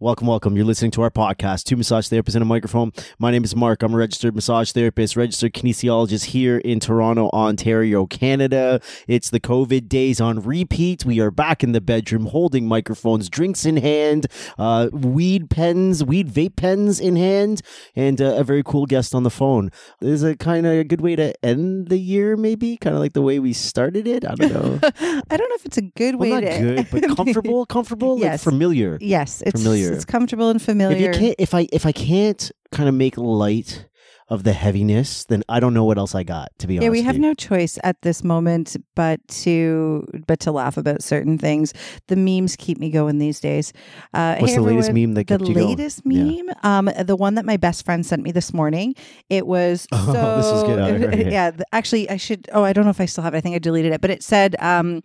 Welcome, welcome. You're listening to our podcast, Two Massage Therapists and a Microphone. My name is Mark. I'm a registered massage therapist, registered kinesiologist here in Toronto, Ontario, Canada. It's the COVID days on repeat. We are back in the bedroom holding microphones, drinks in hand, uh, weed pens, weed vape pens in hand, and uh, a very cool guest on the phone. This is a kind of a good way to end the year, maybe? Kind of like the way we started it. I don't know. I don't know if it's a good well, way not to good, but comfortable, comfortable, like Yes. familiar. Yes, it's Familiar. It's comfortable and if familiar. you can't if i if i can't kind of make light of the heaviness then i don't know what else i got to be honest yeah, we have no choice at this moment but to but to laugh about certain things. The memes keep me going these days. Uh, what's hey, the latest everyone, meme that The kept you going? The latest Yeah. meme, um, the one that my best friend sent me this morning. It was Oh, so. this is good. I heard it. yeah, actually, I should. Oh, I don't know if I still have it. I think I deleted it, but it said, um,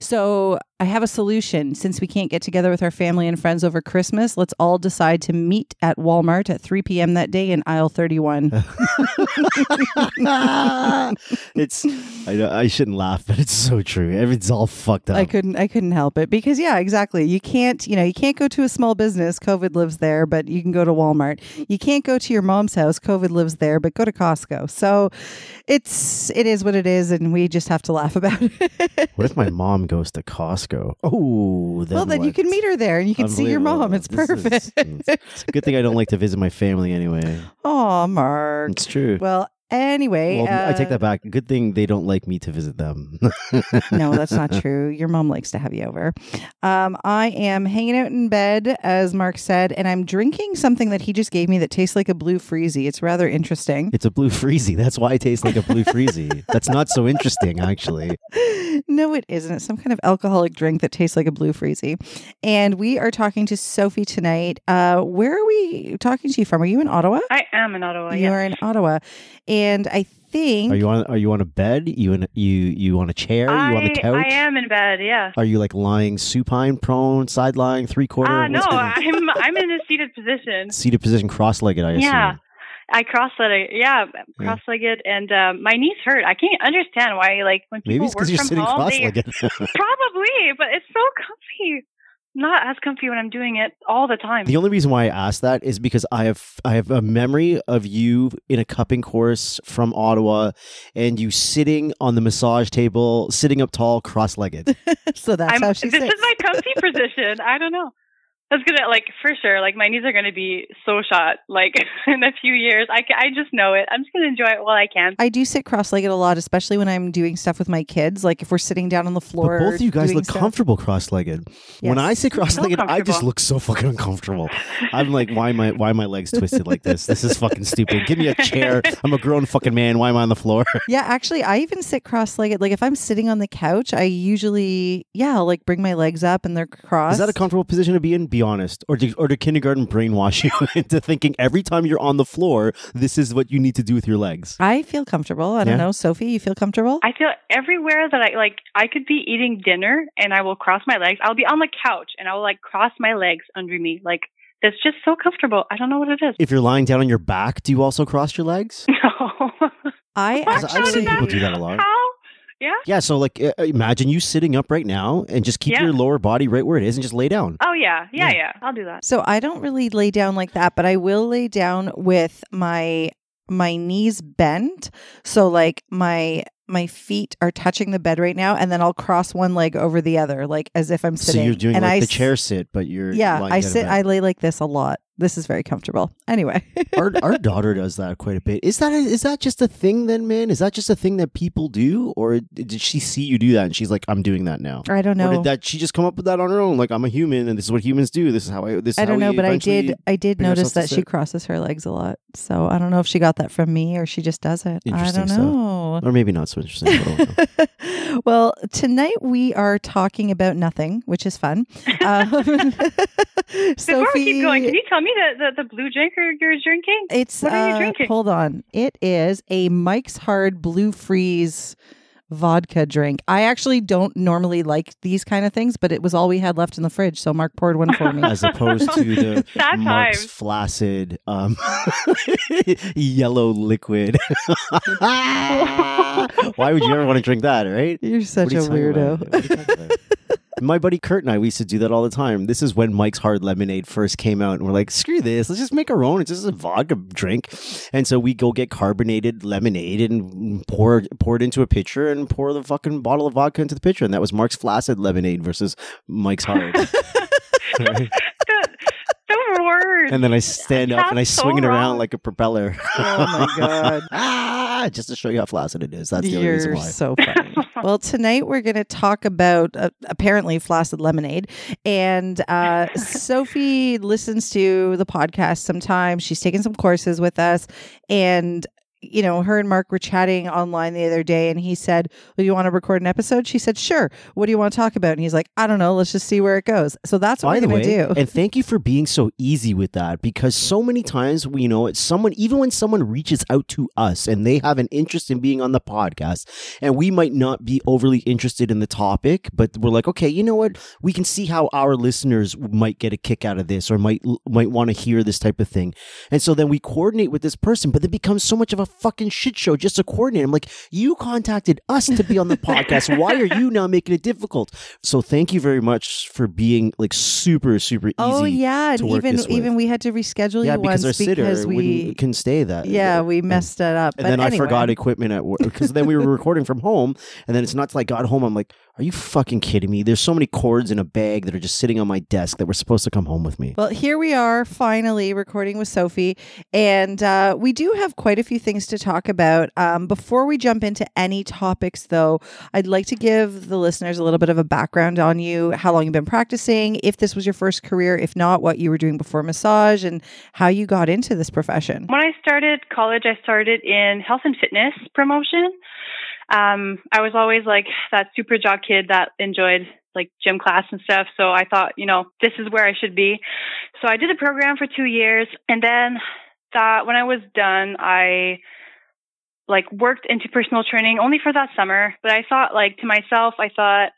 "So I have a solution. Since we can't get together with our family and friends over Christmas, let's all decide to meet at Walmart at 3 p.m. that day in aisle 31." it's I know I shouldn't laugh, but it's so true. Everything's all fucked up. I couldn't I couldn't help it because yeah, exactly. You can't, you know, you can't go to a small business, COVID lives there, but you can go to Walmart. You can't go to your mom's house, COVID lives there, but go to Costco. So it's it is what it is and we just have to laugh about it. what if my mom goes to Costco? Oh, then well, then you can meet her there and you can see your mom. It's This is- perfect. it's good thing I don't like to visit my family anyway. Oh, Mark. It's true. Well, anyway, Well, I take uh, that back. Good thing they don't like me to visit them. no, that's not true. Your mom likes to have you over. Um, I am hanging out in bed, as Mark said, and I'm drinking something that he just gave me that tastes like a blue freezy. It's rather interesting. It's a blue freezy. That's why it tastes like a blue freezy. That's not so interesting, actually. no, it isn't. It's some kind of alcoholic drink that tastes like a blue freezy. And we are talking to Sophie tonight. Uh, where are we talking to you from? Are you in Ottawa? I am in Ottawa. you yeah. are in Ottawa, and I think Are you on? Are you on a bed? You in? You you on a chair? I, you on the couch? I am in bed. Yeah. Are you like lying supine, prone, side lying, three quarter? Uh, no, going on? I'm I'm in a seated position. seated position, cross legged. I assume. Yeah. I cross-legged. Yeah, cross-legged, and uh, my knees hurt. I can't understand why. Like when people Maybe it's work because you're from sitting home, cross they probably, but it's so comfy. Not as comfy when I'm doing it all the time. the only reason why I asked that is because I have I have a memory of you in a cupping course from Ottawa, and you sitting on the massage table, sitting up tall, cross legged. so. That's I'm, how she this sits. is my comfy position. I don't know. That's gonna like for sure. Like my knees are gonna be so shot. Like in a few years, I I just know it. I'm just gonna enjoy it while I can. I do sit cross-legged a lot, especially when I'm doing stuff with my kids. Like if we're sitting down on the floor. But both of you guys doing look stuff. comfortable cross legged. When I sit cross legged, I just look so fucking uncomfortable. I'm like, why am I why are my legs twisted like this? This is fucking stupid. Give me a chair. I'm a grown fucking man. Why am I on the floor? Yeah, actually, I even sit cross-legged. Like if I'm sitting on the couch, I usually, yeah, I'll, like bring my legs up and they're crossed. Is that a comfortable position to be in? Be honest. Or do, or do kindergarten brainwash you into thinking every time you're on the floor, this is what you need to do with your legs? I feel comfortable. I don't Yeah. know, Sophie. You feel comfortable? I feel everywhere that I like, I could be eating dinner and I will cross my legs. I'll be on the couch and I will like cross my legs under me. Like it's just so comfortable. I don't know what it is. If you're lying down on your back, do you also cross your legs? No. I I've seen people do that a lot. How? Yeah. Yeah, so like uh, imagine you sitting up right now and just keep Yeah. your lower body right where it is and just lay down. Oh yeah. Yeah. Yeah. Yeah. I'll do that. so I don't really lay down like that, but I will lay down with my my knees bent. So like my my feet are touching the bed right now, and then I'll cross one leg over the other, like as if I'm sitting So sitting. you're doing and like I the chair sit, but you're Yeah, I sit. I lay like this a lot. This is very comfortable. Anyway, our our daughter does that quite a bit. Is that is that just a thing then, man? Is that just a thing that people do, or did she see you do that and she's like, I'm doing that now? I don't Or know. did that she just come up with that on her own? Like I'm a human and this is what humans do. This is how I. This I don't know, but I did. I did notice that she crosses her legs a lot. So I don't know if she got that from me or she just does it. I don't stuff. know. or maybe not so interesting. I know. well, tonight we are talking about nothing, which is fun. Um, Before Sophie, we keep going, can you tell me the, the, the blue drink you're, you're drinking? it's what are you uh, drinking? hold on. It is a Mike's Hard Blue Freeze vodka drink. I actually don't normally like these kind of things, but it was all we had left in the fridge, so Mark poured one for me. As opposed to the Sad Mark's times. flaccid um, yellow liquid. Why would you ever want to drink that, right? You're such What are a you talking about? weirdo. What are you talking about? My buddy Kurt and I, we used to do that all the time. This is when Mike's Hard Lemonade first came out, and we're like, screw this, let's just make our own. It's just a vodka drink. And so we go get carbonated lemonade and pour pour it into a pitcher and pour the fucking bottle of vodka into the pitcher. And that was Mark's Flaccid Lemonade versus Mike's Hard. the, worst. and then I stand up and I so swing it around wrong. like a propeller. Oh my god. ah, just to show you how flaccid it is. That's the only You're reason why. so funny. well, tonight we're going to talk about uh, apparently flaccid lemonade. And uh, Sophie listens to the podcast sometimes. She's taken some courses with us. And, you know, her and Mark were chatting online the other day, and he said, well, you want to record an episode? She said, Sure. What do you want to talk about? And he's like, I don't know. Let's just see where it goes. So that's what By we're going to do. and thank you for being so easy with that because so many times we you know it's someone even when someone reaches out to us and they have an interest in being on the podcast and we might not be overly interested in the topic but we're like okay you know what we can see how our listeners might get a kick out of this or might might want to hear this type of thing and so then we coordinate with this person but it becomes so much of a fucking shit show just to coordinate. I'm like you contacted us to be on the podcast. Why are you now making it difficult? So thank you very much for being like super super oh, easy Oh yeah, and even even we had to reschedule yeah you because once our sitter because we wouldn't, stay that yeah uh, we messed it up. and then I forgot equipment at work because then we were recording from home, and then it's not till I got home. I'm like, "Are you fucking kidding me?" There's so many cords in a bag that are just sitting on my desk that were supposed to come home with me. Well, here we are finally recording with Sophie, and uh, we do have quite a few things to talk about. Um, before we jump into any topics, though, I'd like to give the listeners a little bit of a background on you, how long you've been practicing, if this was your first career, if not, what you were doing before massage, and how you got into this profession. When I started college, I started in health and fitness promotion. Um, I was always like that super jock kid that enjoyed like gym class and stuff. So I thought, you know, this is where I should be. So I did the program for two years, and then that when I was done, I like worked into personal training only for that summer. But I thought, like to myself, I thought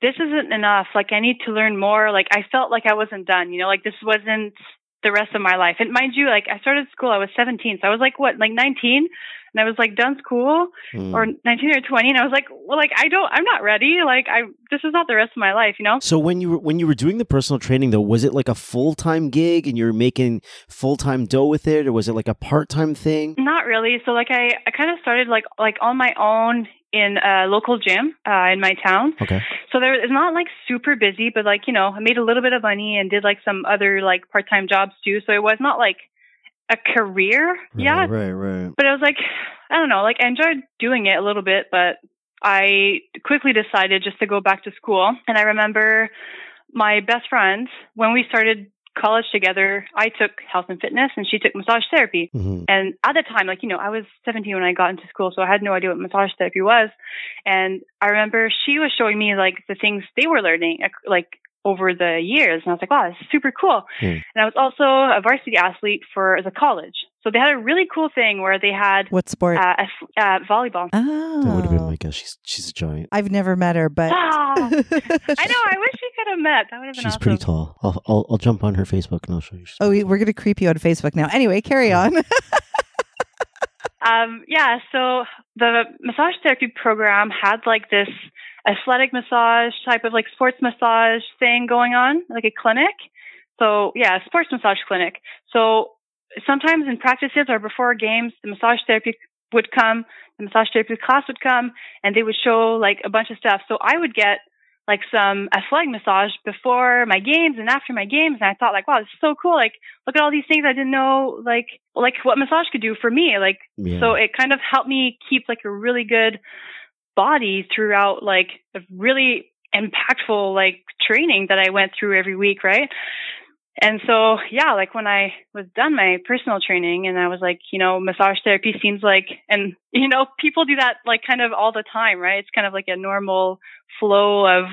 this isn't enough. Like I need to learn more. Like I felt like I wasn't done. You know, like this wasn't the rest of my life. And mind you, like I started school, I was 17. So I was like, what, like 19? And I was like done school Hmm. or 19 or 20. And I was like, well, like I don't, I'm not ready. Like I, this is not the rest of my life, you know? So when you were when you were doing the personal training though, was it like a full time gig and you were making full time dough with it, or was it like a part time thing? Not really. So like I, I kind of started like, like on my own in a local gym uh, in my town. Okay. So there it's not like super busy, but like, you know, I made a little bit of money and did like some other like part time jobs too. So it was not like a career yeah. Right. Right. But I was like, I don't know, like I enjoyed doing it a little bit, but I quickly decided just to go back to school. And I remember my best friend, when we started college together, I took health and fitness and she took massage therapy. hmm And at the time, like, you know, I was 17 when I got into school, so I had no idea what massage therapy was. And I remember she was showing me like the things they were learning, like over the years. And I was like, wow, this is super cool. Hmm. And I was also a varsity athlete for the college. So they had a really cool thing where they had What sport? uh, ath- uh, volleyball. oh, That would have been my guess. She's she's a giant. I've never met her, but Ah, I know. I wish we could have met. That would have been awesome. She's awesome. pretty tall. I'll, I'll I'll jump on her Facebook and I'll show you. She's Oh, we- we're going to creep you on Facebook now. Anyway, carry on. Um, yeah, so the massage therapy program had like this athletic massage type of like sports massage thing going on, like a clinic. So yeah, sports massage clinic. So sometimes in practices or before games, the massage therapy would come, the massage therapy class would come, and they would show like a bunch of stuff. So I would get like some athletic massage before my games and after my games, and I thought like, wow, this is so cool. Like, look at all these things I didn't know, like like what massage could do for me. Like Yeah. so it kind of helped me keep like a really good body throughout like a really impactful like training that I went through every week, right? And so, yeah, like when I was done my personal training and I was like, you know, massage therapy seems like, and you know, people do that like kind of all the time, right? It's kind of like a normal flow of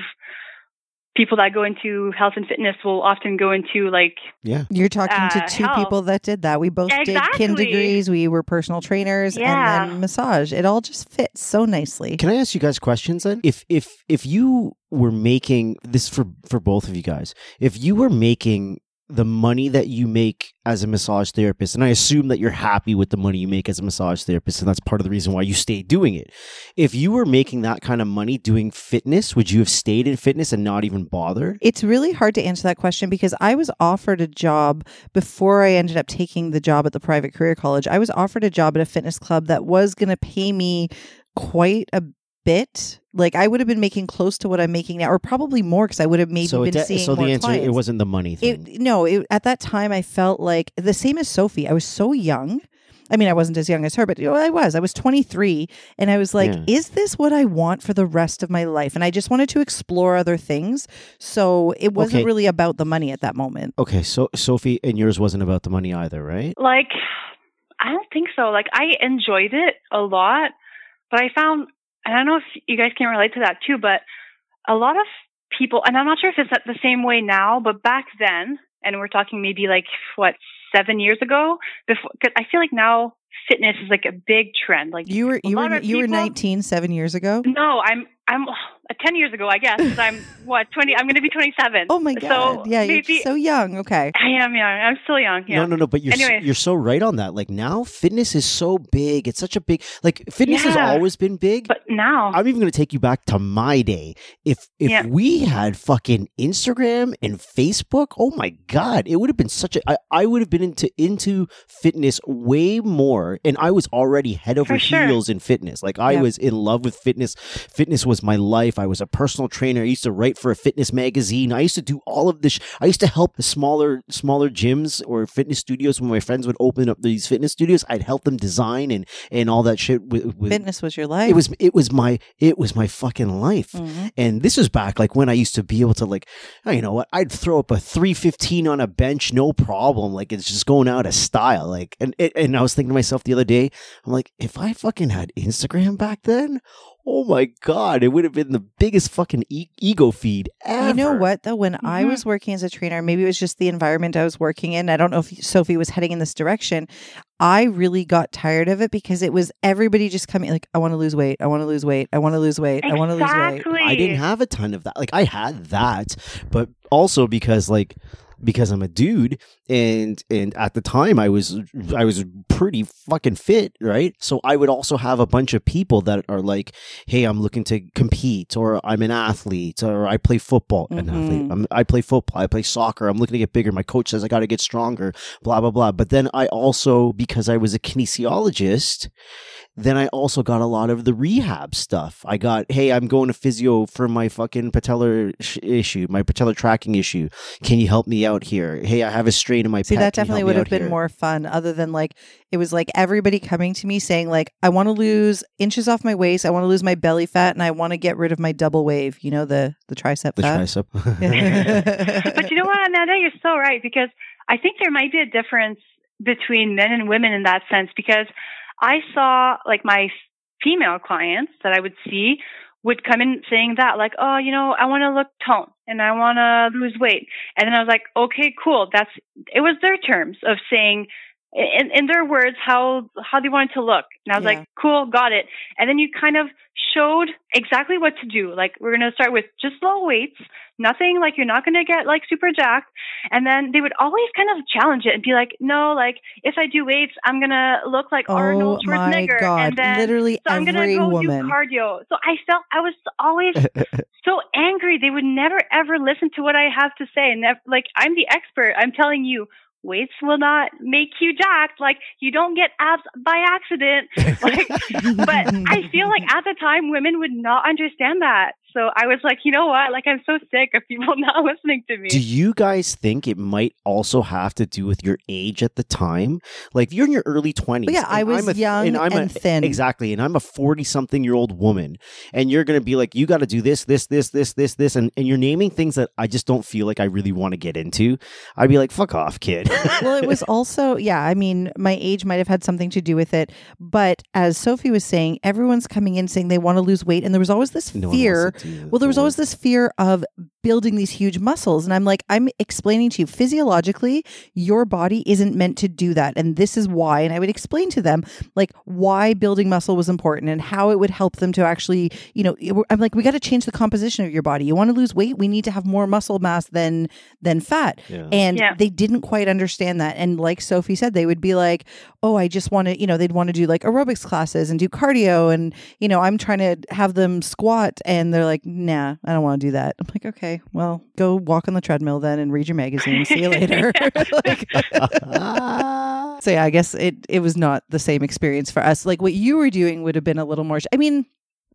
people that go into health and fitness will often go into like yeah. You're talking to Uh, two health. people that did that. We both did kin degrees. We were personal trainers Yeah. and then massage. It all just fits so nicely. Can I ask you guys questions then? If if if you were making this for for both of you guys, if you were making the money that you make as a massage therapist, and I assume that you're happy with the money you make as a massage therapist, and that's part of the reason why you stay doing it. If you were making that kind of money doing fitness, would you have stayed in fitness and not even bothered? It's really hard to answer that question because I was offered a job before I ended up taking the job at the private career college. I was offered a job at a fitness club that was going to pay me quite a bit. Like I would have been making close to what I'm making now, or probably more because I would have maybe so been it, seeing so more the answer clients. it wasn't the money thing. It, no, it, at that time I felt like the same as Sophie. I was so young. I mean, I wasn't as young as her, but you know, I was. I was 23, and I was like, Yeah. "Is this what I want for the rest of my life?" And I just wanted to explore other things. So it wasn't Okay. really about the money at that moment. okay, so Sophie, and yours wasn't about the money either, right? Like, I don't think so. Like, I enjoyed it a lot, but I found, and I don't know if you guys can relate to that too, but a lot of people, and I'm not sure if it's the same way now, but back then, and we're talking maybe like, what, seven years ago? Before, cause I feel like now fitness is like a big trend. Like, You were you were you were 19 seven years ago. No, I'm, I'm uh, 10 years ago, I guess. 'cause I'm, what, 20, I'm going to be 27. Oh my god! So yeah, you're so young. Okay. I am young. I'm still young. Yeah. No, no, no. But you're s- Anyways. you're so right on that. Like now, fitness is so big. It's such a big like fitness has always been big. But now, I'm even going to take you back to my day. If if Yeah. we had fucking Instagram and Facebook, oh my god, it would have been such a. I, I would have been into into fitness way more, and I was already head over For sure. heels in fitness. Like I Yeah. was in love with fitness. Fitness was my life. I was a personal trainer. I used to write for a fitness magazine. I used to do all of this. I used to help smaller smaller gyms or fitness studios when my friends would open up these fitness studios. I'd help them design and and all that shit with. with Fitness was your life. it was it was my it was my fucking life. Mhm. And this was back like when I used to be able to like, oh, you know what? I'd throw up a three fifteen on a bench, no problem. Like it's just going out of style. Like, and- and I was thinking to myself the other day, I'm like, if I fucking had Instagram back then, oh my god, it would have been the biggest fucking e- ego feed ever. You know what though? When I Mhm. was working as a trainer, maybe it was just the environment I was working in. I don't know if Sophie was heading in this direction. I really got tired of it because it was everybody just coming like, I want to lose weight. I want to lose weight. I want to lose weight. I want to lose weight. I didn't have a ton of that. Like I had that, but also because like because I'm a dude and and at the time I was I was pretty fucking fit, right? So I would also have a bunch of people that are like, "Hey, I'm looking to compete or I'm an athlete or I play football." An Mhm. athlete. I'm, I play football, I play soccer. I'm looking to get bigger. My coach says I got to get stronger, blah blah blah. But then I also because I was a kinesiologist, then I also got a lot of the rehab stuff. I got, hey, I'm going to physio for my fucking patellar sh- issue, my patellar tracking issue. Can you help me out here? Hey, I have a strain in my See, pec. that definitely would have been here?" more fun other than like, it was like everybody coming to me saying, like, I want to lose inches off my waist. I want to lose my belly fat and I want to get rid of my double wave, you know, the, the tricep the fat. tricep. but you know what, Amanda, you're so right because I think there might be a difference between men and women in that sense because I saw like my female clients that I would see would come in saying that like, oh, you know, I want to look toned and I want to lose weight. And then I was like, okay, cool. That's, it was their terms of saying, in, in their words, how, how they wanted to look. And I was Yeah. like, cool, got it. And then you kind of showed exactly what to do. Like, we're going to start with just low weights, nothing like you're not going to get like super jacked. And then they would always kind of challenge it and be like, no, like if I do weights, I'm going to look like oh Arnold my Schwarzenegger. God. And then, Literally so I'm going to every go woman. do cardio. So I felt I was always so angry. They would never ever listen to what I have to say. And like, I'm the expert. I'm telling you, weights will not make you jacked. Like, you don't get abs by accident. Like, but I feel like at the time, women would not understand that. So I was like, you know what? Like, I'm so sick of people not listening to me. Do you guys think it might also have to do with your age at the time? Like you're in your early twenties. But yeah, I was young and thin. Exactly, and I'm a forty-something-year-old woman, and you're gonna be like, you got to do this, this, this, this, this, this, and and you're naming things that I just don't feel like I really want to get into. I'd be like, fuck off, kid. well, it was also, yeah, I mean, my age might have had something to do with it. But as Sophie was saying, everyone's coming in saying they want to lose weight. And there was always this No one wants fear. Well, there was always mm-hmm. this fear of building these huge muscles. And I'm like, I'm explaining to you physiologically, your body isn't meant to do that. And this is why. And I would explain to them like why building muscle was important and how it would help them to actually, you know, I'm like, we got to change the composition of your body. You want to lose weight? We need to have more muscle mass than than fat. Yeah. And Yeah. they didn't quite understand that. And like Sophie said, they would be like, oh, I just want to, you know, they'd want to do like aerobics classes and do cardio. And, you know, I'm trying to have them squat. And they're like, nah, I don't want to do that. I'm like, okay, well, go walk on the treadmill then and read your magazine. See you later. like, so yeah, I guess it, it was not the same experience for us. Like what you were doing would have been a little more, I mean,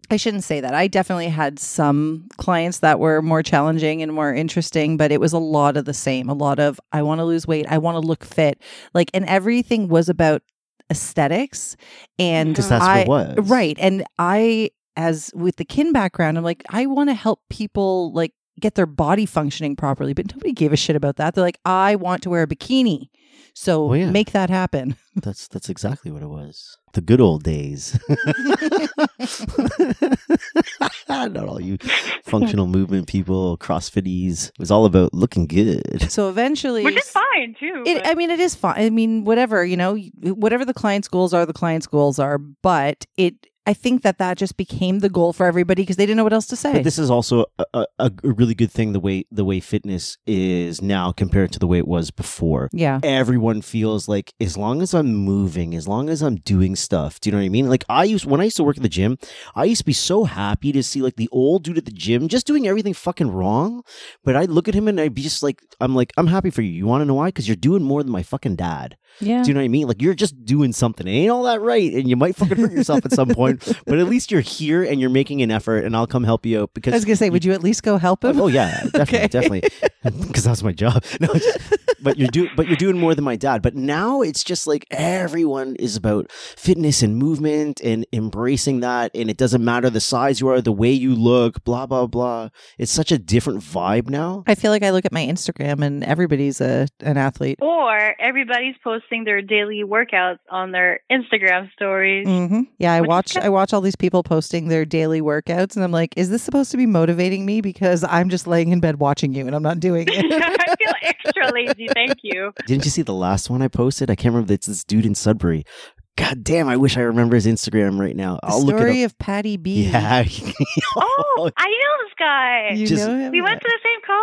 I shouldn't say that. I definitely had some clients that were more challenging and more interesting, but it was a lot of the same. A lot of I want to lose weight, I want to look fit. Like and everything was about aesthetics and Because that's I, what it was. Right. And I as with the kin background, I'm like I want to help people like get their body functioning properly, but nobody gave a shit about that. They're like I want to wear a bikini. So Well, yeah. make that happen. That's that's exactly what it was. The good old days. Not all you functional movement people, CrossFitties. It was all about looking good. So eventually Which is fine too. It, I mean, it is fine. I mean, whatever you know, whatever the client's goals are, the client's goals are. But it, I think that that just became the goal for everybody because they didn't know what else to say. But this is also a, a, a really good thing the way the way fitness is now compared to the way it was before. yeah, Everyone feels like as long as I'm moving, as long as I'm doing stuff, do you know what I mean? Like I used when I used to work at the gym, I used to be so happy to see like the old dude at the gym just doing everything fucking wrong. But I'd look at him and I'd be just like, I'm like, I'm happy for you. You want to know why? Because you're doing more than my fucking dad. Yeah. Do you know what I mean? Like you're just doing something. It ain't all that right, and you might fucking hurt yourself at some point. But at least you're here and you're making an effort, and I'll come help you out because I was gonna say, would you at least go help him? Oh yeah, definitely, Okay. definitely, because that's my job. No, just- but you're doing, but you're doing more than my dad. But now it's just like everyone is about fitness and movement and embracing that, and it doesn't matter the size you are, the way you look, blah blah blah. It's such a different vibe now. I feel like I look at my Instagram and everybody's a an athlete. or everybody's posting their daily workouts on their Instagram stories. hmm Yeah, I Which is watch. I watch all these people posting their daily workouts, and I'm like, is this supposed to be motivating me? Because I'm just laying in bed watching you, and I'm not doing it. I feel extra lazy. Thank you. Didn't you see the last one I posted? I can't remember. It's this dude in Sudbury. God damn! I wish I remember his Instagram right now. The I'll look it story up. of Patty B. Yeah. Oh, I know this guy. you just- know him? we went to the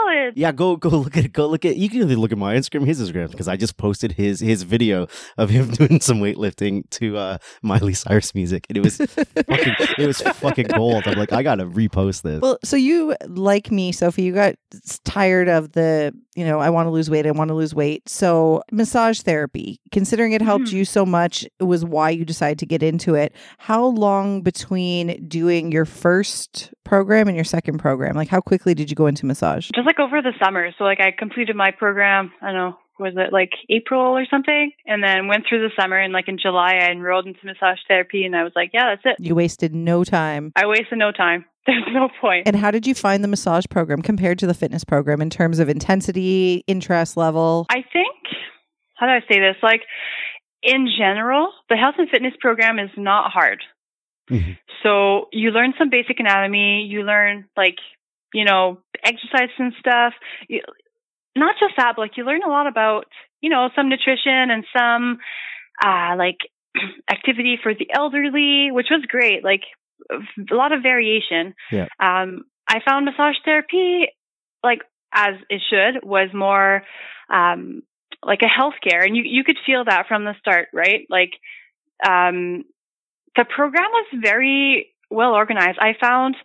same college. Yeah, go go look at it. go look at. You can either look at my Instagram, his Instagram, because I just posted his his video of him doing some weightlifting to uh, Miley Cyrus music, and it was fucking it was fucking gold. I'm like, I gotta repost this. Well, so you, like me, Sophie, you got tired of the, you know, I want to lose weight, I want to lose weight. So, massage therapy, considering it helped Mhm. you so much, it was why you decided to get into it. How long between doing your first program and your second program? Like, how quickly did you go into massage? Just like over the summer. So like I completed my program, I don't know, was it like April or something? And then went through the summer and like in July I enrolled into massage therapy and I was like, yeah, that's it. You wasted no time. I wasted no time. There's no point. And how did you find the massage program compared to the fitness program in terms of intensity, interest level? I think how do I say this? Like in general, the health and fitness program is not hard. Mhm. So you learn some basic anatomy, you learn like, you know, exercise and stuff. You, not just that, but like you learn a lot about, you know, some nutrition and some uh like activity for the elderly, which was great. Like a lot of variation. Yeah. Um I found massage therapy like as it should was more um like a healthcare and you you could feel that from the start, right? Like um the program was very well organized. I found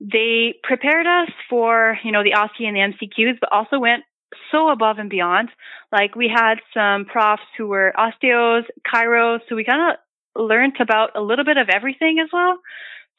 they prepared us for, you know, the OSCE and the MCQs, but also went so above and beyond. Like we had some profs who were osteos, chiros, so we kind of learned about a little bit of everything as well.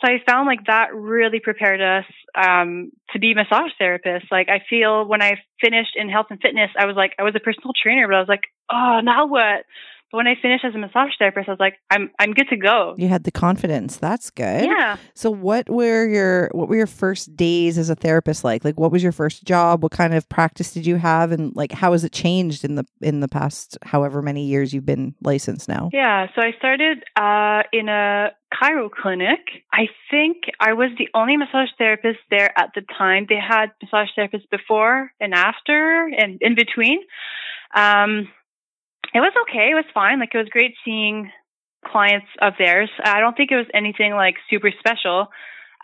So I found like that really prepared us um, to be massage therapists. Like I feel when I finished in health and fitness, I was like I was a personal trainer, but I was like, oh, now what? But when I finished as a massage therapist, I was like, I'm I'm good to go. You had the confidence. That's good. Yeah. So what were your what were your first days as a therapist like? Like what was your first job? What kind of practice did you have and like how has it changed in the in the past however many years you've been licensed now? Yeah, so I started uh, in a chiro clinic. I think I was the only massage therapist there at the time. They had massage therapists before and after and in between. Um, it was okay. It was fine. Like it was great seeing clients of theirs. I don't think it was anything like super special.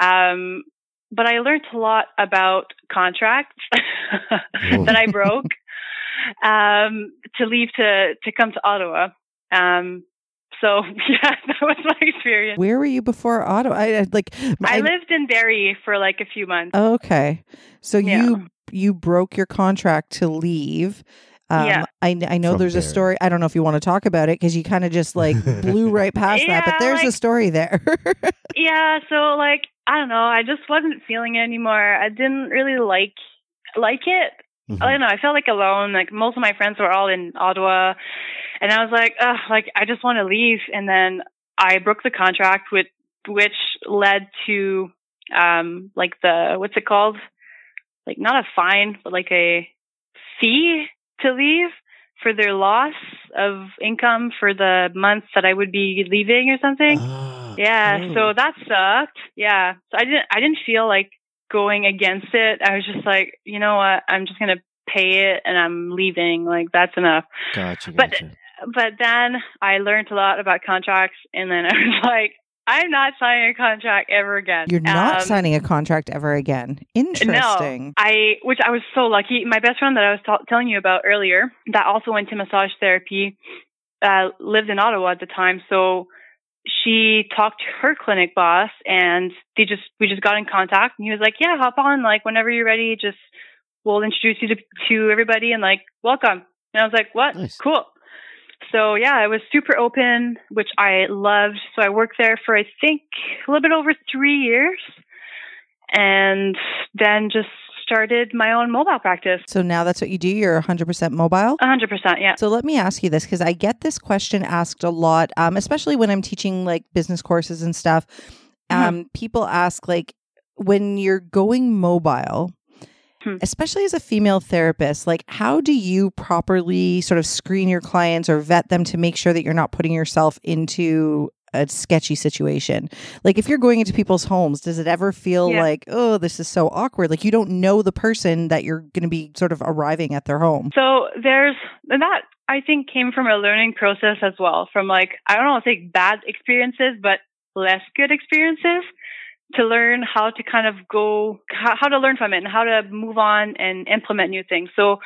Um, but I learned a lot about contracts that I broke um, to leave to to come to Ottawa. Um, so yeah, that was my experience. Where were you before Ottawa? I I- like I lived in Barrie for like a few months. Okay. So Yeah. you you broke your contract to leave. Um, Yeah. I, I know From there's a story. I don't know if you want to talk about it because you kind of just like blew right past that, but Yeah, there's a story there. Yeah, so like I don't know, I just wasn't feeling it anymore. I didn't really like like it. Mhm. I don't know. I felt like alone. Like most of my friends were all in Ottawa, and I was like, Ugh, like I just want to leave. And then I broke the contract, with which led to um like the what's it called? Like not a fine, but like a fee to leave for their loss of income for the months that I would be leaving or something. Ah, Yeah, oh. so that sucked. Yeah. So I didn't I didn't feel like going against it. I was just like, you know what? I'm just going to pay it and I'm leaving. Like that's enough. Gotcha, but- gotcha. But then I learned a lot about contracts and then I was like, I'm not signing a contract ever again. You're not Um, signing a contract ever again. Interesting. No, I which I was so lucky. My best friend that I was t- telling you about earlier, that also went to massage therapy, uh, lived in Ottawa at the time. So she talked to her clinic boss, and they just we just got in contact. And he was like, "Yeah, hop on. Like whenever you're ready, just we'll introduce you to to everybody and like welcome." And I was like, "What? Nice. Cool." So yeah, it was super open, which I loved. So I worked there for I think a little bit over three years, and then just started my own mobile practice. So now that's what you do. You're 100% mobile. A hundred percent, yeah. So let me ask you this because I get this question asked a lot, um, especially when I'm teaching like business courses and stuff. Mhm. Um, People ask, like, when you're going mobile, Hmm. especially as a female therapist, like, how do you properly sort of screen your clients or vet them to make sure that you're not putting yourself into a sketchy situation? Like, if you're going into people's homes, does it ever feel Yeah. like, oh, this is so awkward? Like, you don't know the person that you're going to be sort of arriving at their home. So there's and that I think came from a learning process as well. From like I don't want to say bad experiences, but less good experiences to learn how to kind of go how, to learn from it and how to move on and implement new things. So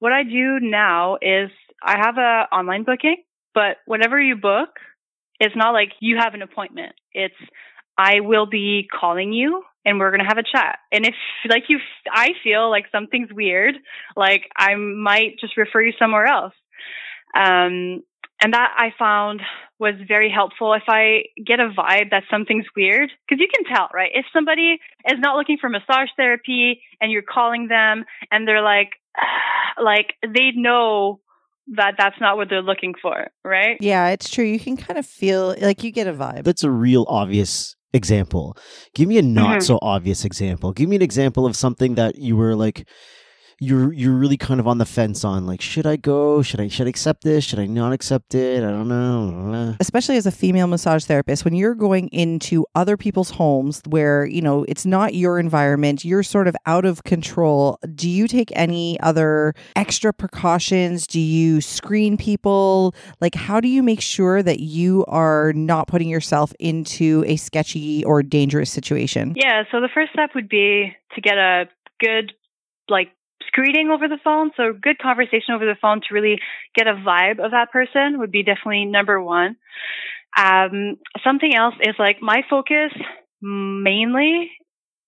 what I do now is I have a online booking, but whenever you book, it's not like you have an appointment. It's I will be calling you and we're going to have a chat. And if like you I feel like something's weird, like I might just refer you somewhere else. Um, and that I found was very helpful. If I get a vibe that something's weird, because you can tell, right? If somebody is not looking for massage therapy and you're calling them and they're like, like they know that that's not what they're looking for, right? Yeah, it's true. You can kind of feel like you get a vibe. That's a real obvious example. Give me a not Mhm. so obvious example. Give me an example of something that you were like you're you're really kind of on the fence on like should I go? Should I should I accept this? Should I not accept it? I don't know. I don't know. Especially as a female massage therapist, when you're going into other people's homes where, you know, it's not your environment, you're sort of out of control. Do you take any other extra precautions? Do you screen people? Like, how do you make sure that you are not putting yourself into a sketchy or dangerous situation? Yeah, so the first step would be to get a good like screening over the phone. So good conversation over the phone to really get a vibe of that person would be definitely number one. Um, something else is like my focus mainly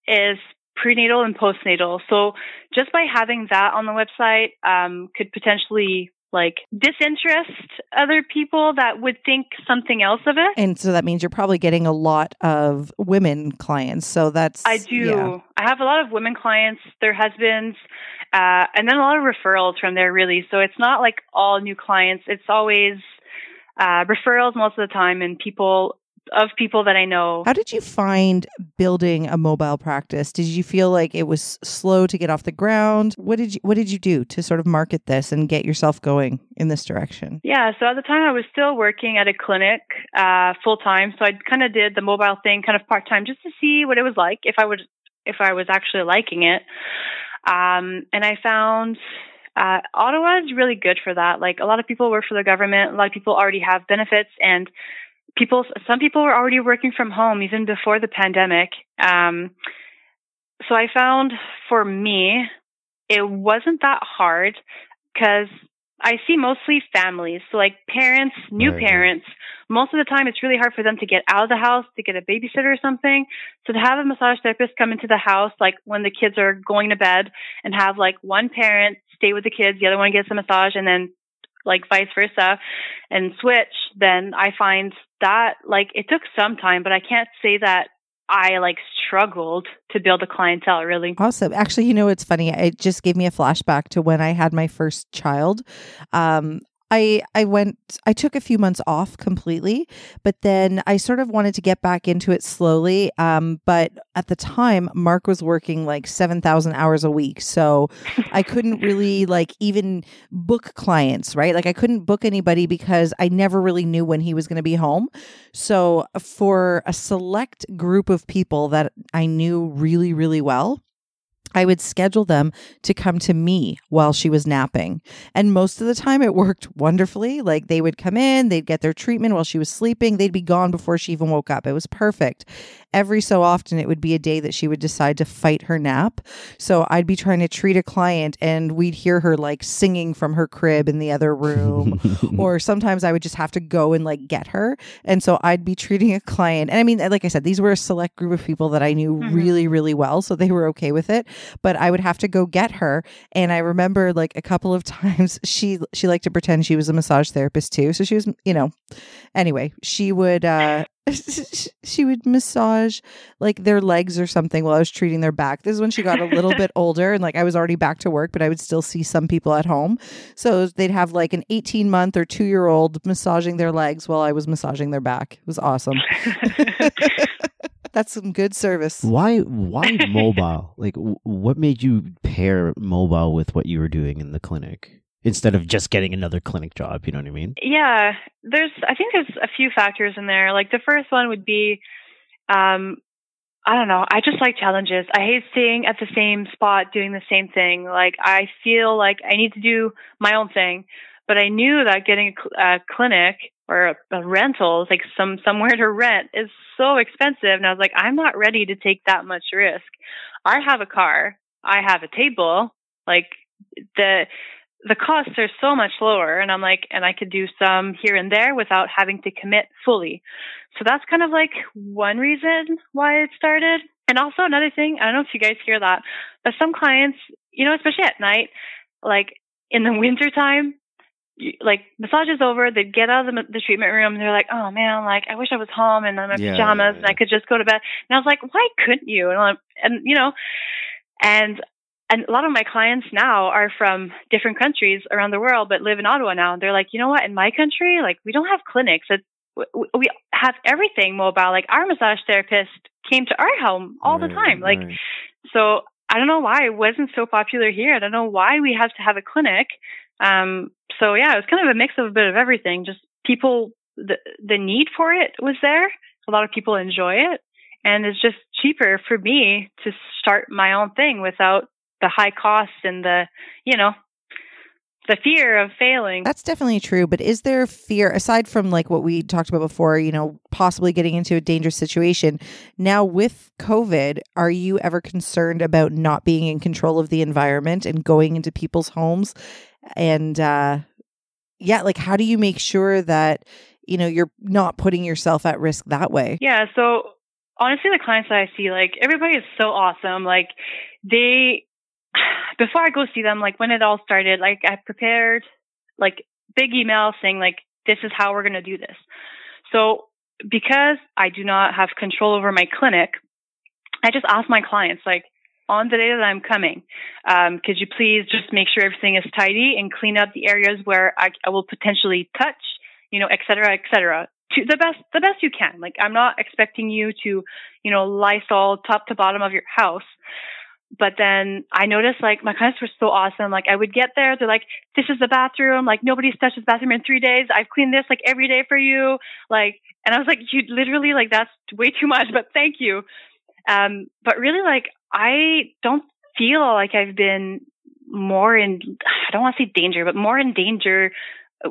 is prenatal and postnatal. So just by having that on the website um, could potentially like disinterest other people that would think something else of it. And so that means you're probably getting a lot of women clients. So that's I do. yeah. I have a lot of women clients, their husbands, uh, and then a lot of referrals from there, really. So it's not like all new clients. It's always uh, referrals most of the time and people of people that I know. How did you find building a mobile practice? Did you feel like it was slow to get off the ground? What did you what did you do to sort of market this and get yourself going in this direction? Yeah, so at the time I was still working at a clinic uh, full time, so I kind of did the mobile thing kind of part time just to see what it was like if I would if I was actually liking it. Um, and I found uh, Ottawa is really good for that. Like a lot of people work for the government, a lot of people already have benefits, and people. Some people were already working from home even before the pandemic. Um, so I found for me, it wasn't that hard because I see mostly families, so like parents, new right. parents. Most of the time, it's really hard for them to get out of the house to get a babysitter or something. So to have a massage therapist come into the house, like when the kids are going to bed, and have like one parent stay with the kids, the other one gets a massage, and then like vice versa, and switch, then I find that like it took some time, but I can't say that I like struggled to build a clientele really. Awesome. Actually, you know, it's funny. It just gave me a flashback to when I had my first child. Um, I I went I took a few months off completely, but then I sort of wanted to get back into it slowly. Um, but at the time, Mark was working like seven thousand hours a week, so I couldn't really like even book clients, right? Like I couldn't book anybody because I never really knew when he was going to be home. So for a select group of people that I knew really really well, I would schedule them to come to me while she was napping. And most of the time it worked wonderfully. Like they would come in, they'd get their treatment while she was sleeping, they'd be gone before she even woke up. It was perfect. Every so often it would be a day that she would decide to fight her nap. So I'd be trying to treat a client and we'd hear her like singing from her crib in the other room. or sometimes I would just have to go and like get her. And so I'd be treating a client. And I mean, like I said, these were a select group of people that I knew mm-hmm. really, really well. So they were okay with it but I would have to go get her. And I remember like a couple of times she she liked to pretend she was a massage therapist too. So she was, you know, anyway, she would uh she would massage like their legs or something while I was treating their back. This is when she got a little bit older and like I was already back to work, but I would still see some people at home. So they'd have like an 18 month or two year old massaging their legs while I was massaging their back. It was awesome. That's some good service. Why why mobile? like w- what made you pair mobile with what you were doing in the clinic? Instead of just getting another clinic job, you know what I mean? Yeah, there's. I think there's a few factors in there. Like the first one would be, um, I don't know. I just like challenges. I hate staying at the same spot doing the same thing. Like I feel like I need to do my own thing. But I knew that getting a, a clinic or a, rental, like some somewhere to rent, is so expensive. And I was like, I'm not ready to take that much risk. I have a car. I have a table. Like the the costs are so much lower and I'm like and I could do some here and there without having to commit fully. So that's kind of like one reason why it started. And also another thing, I don't know if you guys hear that, but some clients, you know, especially at night, like in the winter time, like massage is over, they get out of the, the treatment room and they're like, "Oh man, like I wish I was home and in my yeah, pajamas yeah, yeah. and I could just go to bed." And I was like, "Why couldn't you?" And I'm, and you know, and and a lot of my clients now are from different countries around the world, but live in Ottawa now. And they're like, you know what? In my country, like we don't have clinics. It, we have everything mobile. Like our massage therapist came to our home all right, the time. Like, right. so I don't know why it wasn't so popular here. I don't know why we have to have a clinic. Um, so yeah, it was kind of a mix of a bit of everything. Just people, the the need for it was there. A lot of people enjoy it, and it's just cheaper for me to start my own thing without the high costs and the you know the fear of failing. That's definitely true. But is there fear aside from like what we talked about before, you know, possibly getting into a dangerous situation? Now with COVID, are you ever concerned about not being in control of the environment and going into people's homes and uh yeah like how do you make sure that you know you're not putting yourself at risk that way yeah so honestly the clients that i see like everybody is so awesome like they before i go see them like when it all started like i prepared like big email saying like this is how we're going to do this so because i do not have control over my clinic i just ask my clients like on the day that I'm coming. Um, could you please just make sure everything is tidy and clean up the areas where I, I will potentially touch, you know, et cetera, et cetera. To the best, the best you can. Like, I'm not expecting you to, you know, Lysol top to bottom of your house. But then I noticed like my clients were so awesome. Like I would get there, they're like, "This is the bathroom. Like nobody's touched this bathroom in three days. I've cleaned this like every day for you." Like, and I was like, "You literally like that's way too much, but thank you." Um, but really, like I don't feel like I've been more in. I don't want to say danger, but more in danger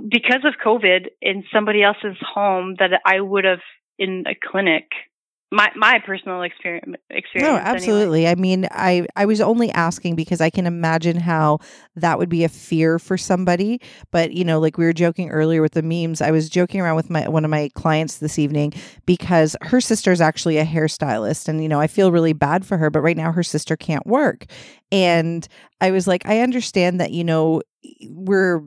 because of COVID in somebody else's home that I would have in a clinic. My my personal experience. experience No, anyway. absolutely. I mean, I I was only asking because I can imagine how that would be a fear for somebody. But you know, like we were joking earlier with the memes, I was joking around with my one of my clients this evening because her sister is actually a hairstylist, and you know, I feel really bad for her. But right now, her sister can't work, and I was like, I understand that you know we're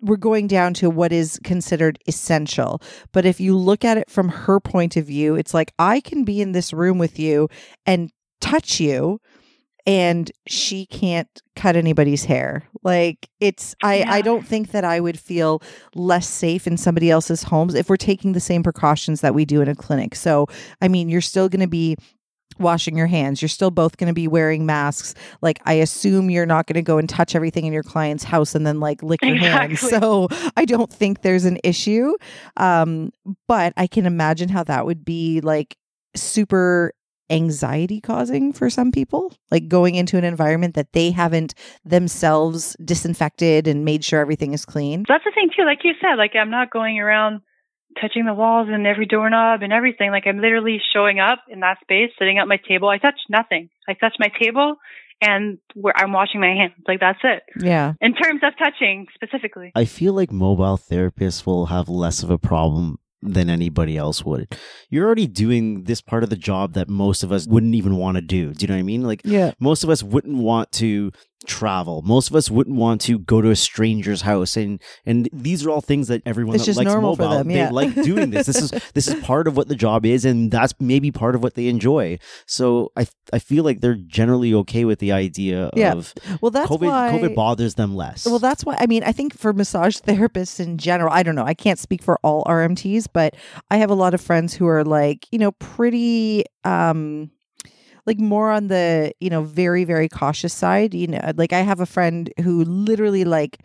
we're going down to what is considered essential. But if you look at it from her point of view, it's like I can be in this room with you and touch you and she can't cut anybody's hair. Like it's I I don't think that I would feel less safe in somebody else's homes if we're taking the same precautions that we do in a clinic. So, I mean, you're still going to be washing your hands. You're still both going to be wearing masks. Like I assume you're not going to go and touch everything in your client's house and then like lick your hands. So I don't think there's an issue. Um, but I can imagine how that would be like super anxiety causing for some people like going into an environment that they haven't themselves disinfected and made sure everything is clean That's the thing too. Like you said, like I'm not going around touching the walls and every doorknob and everything. Like I'm literally showing up in that space, sitting at my table. I touch nothing. I touch my table and where I'm washing my hands. Like that's it. yeah In terms of touching specifically. I feel like mobile therapists will have less of a problem than anybody else would. You're already doing this part of the job that most of us wouldn't even want to do. Do you know what I mean? Like yeah most of us wouldn't want to travel. Most of us wouldn't want to go to a stranger's house and and these are all things that everyone It's that likes mobile them, yeah. they like doing this. This is this is part of what the job is and that's maybe part of what they enjoy. So I I feel like they're generally okay with the idea Yeah. of well that's COVID why COVID bothers them less. Well, that's why I mean, I think for massage therapists in general, I don't know. I can't speak for all RMTs, but I have a lot of friends who are like, you know, pretty um like more on the, you know, very very cautious side, you know, like I have a friend who literally like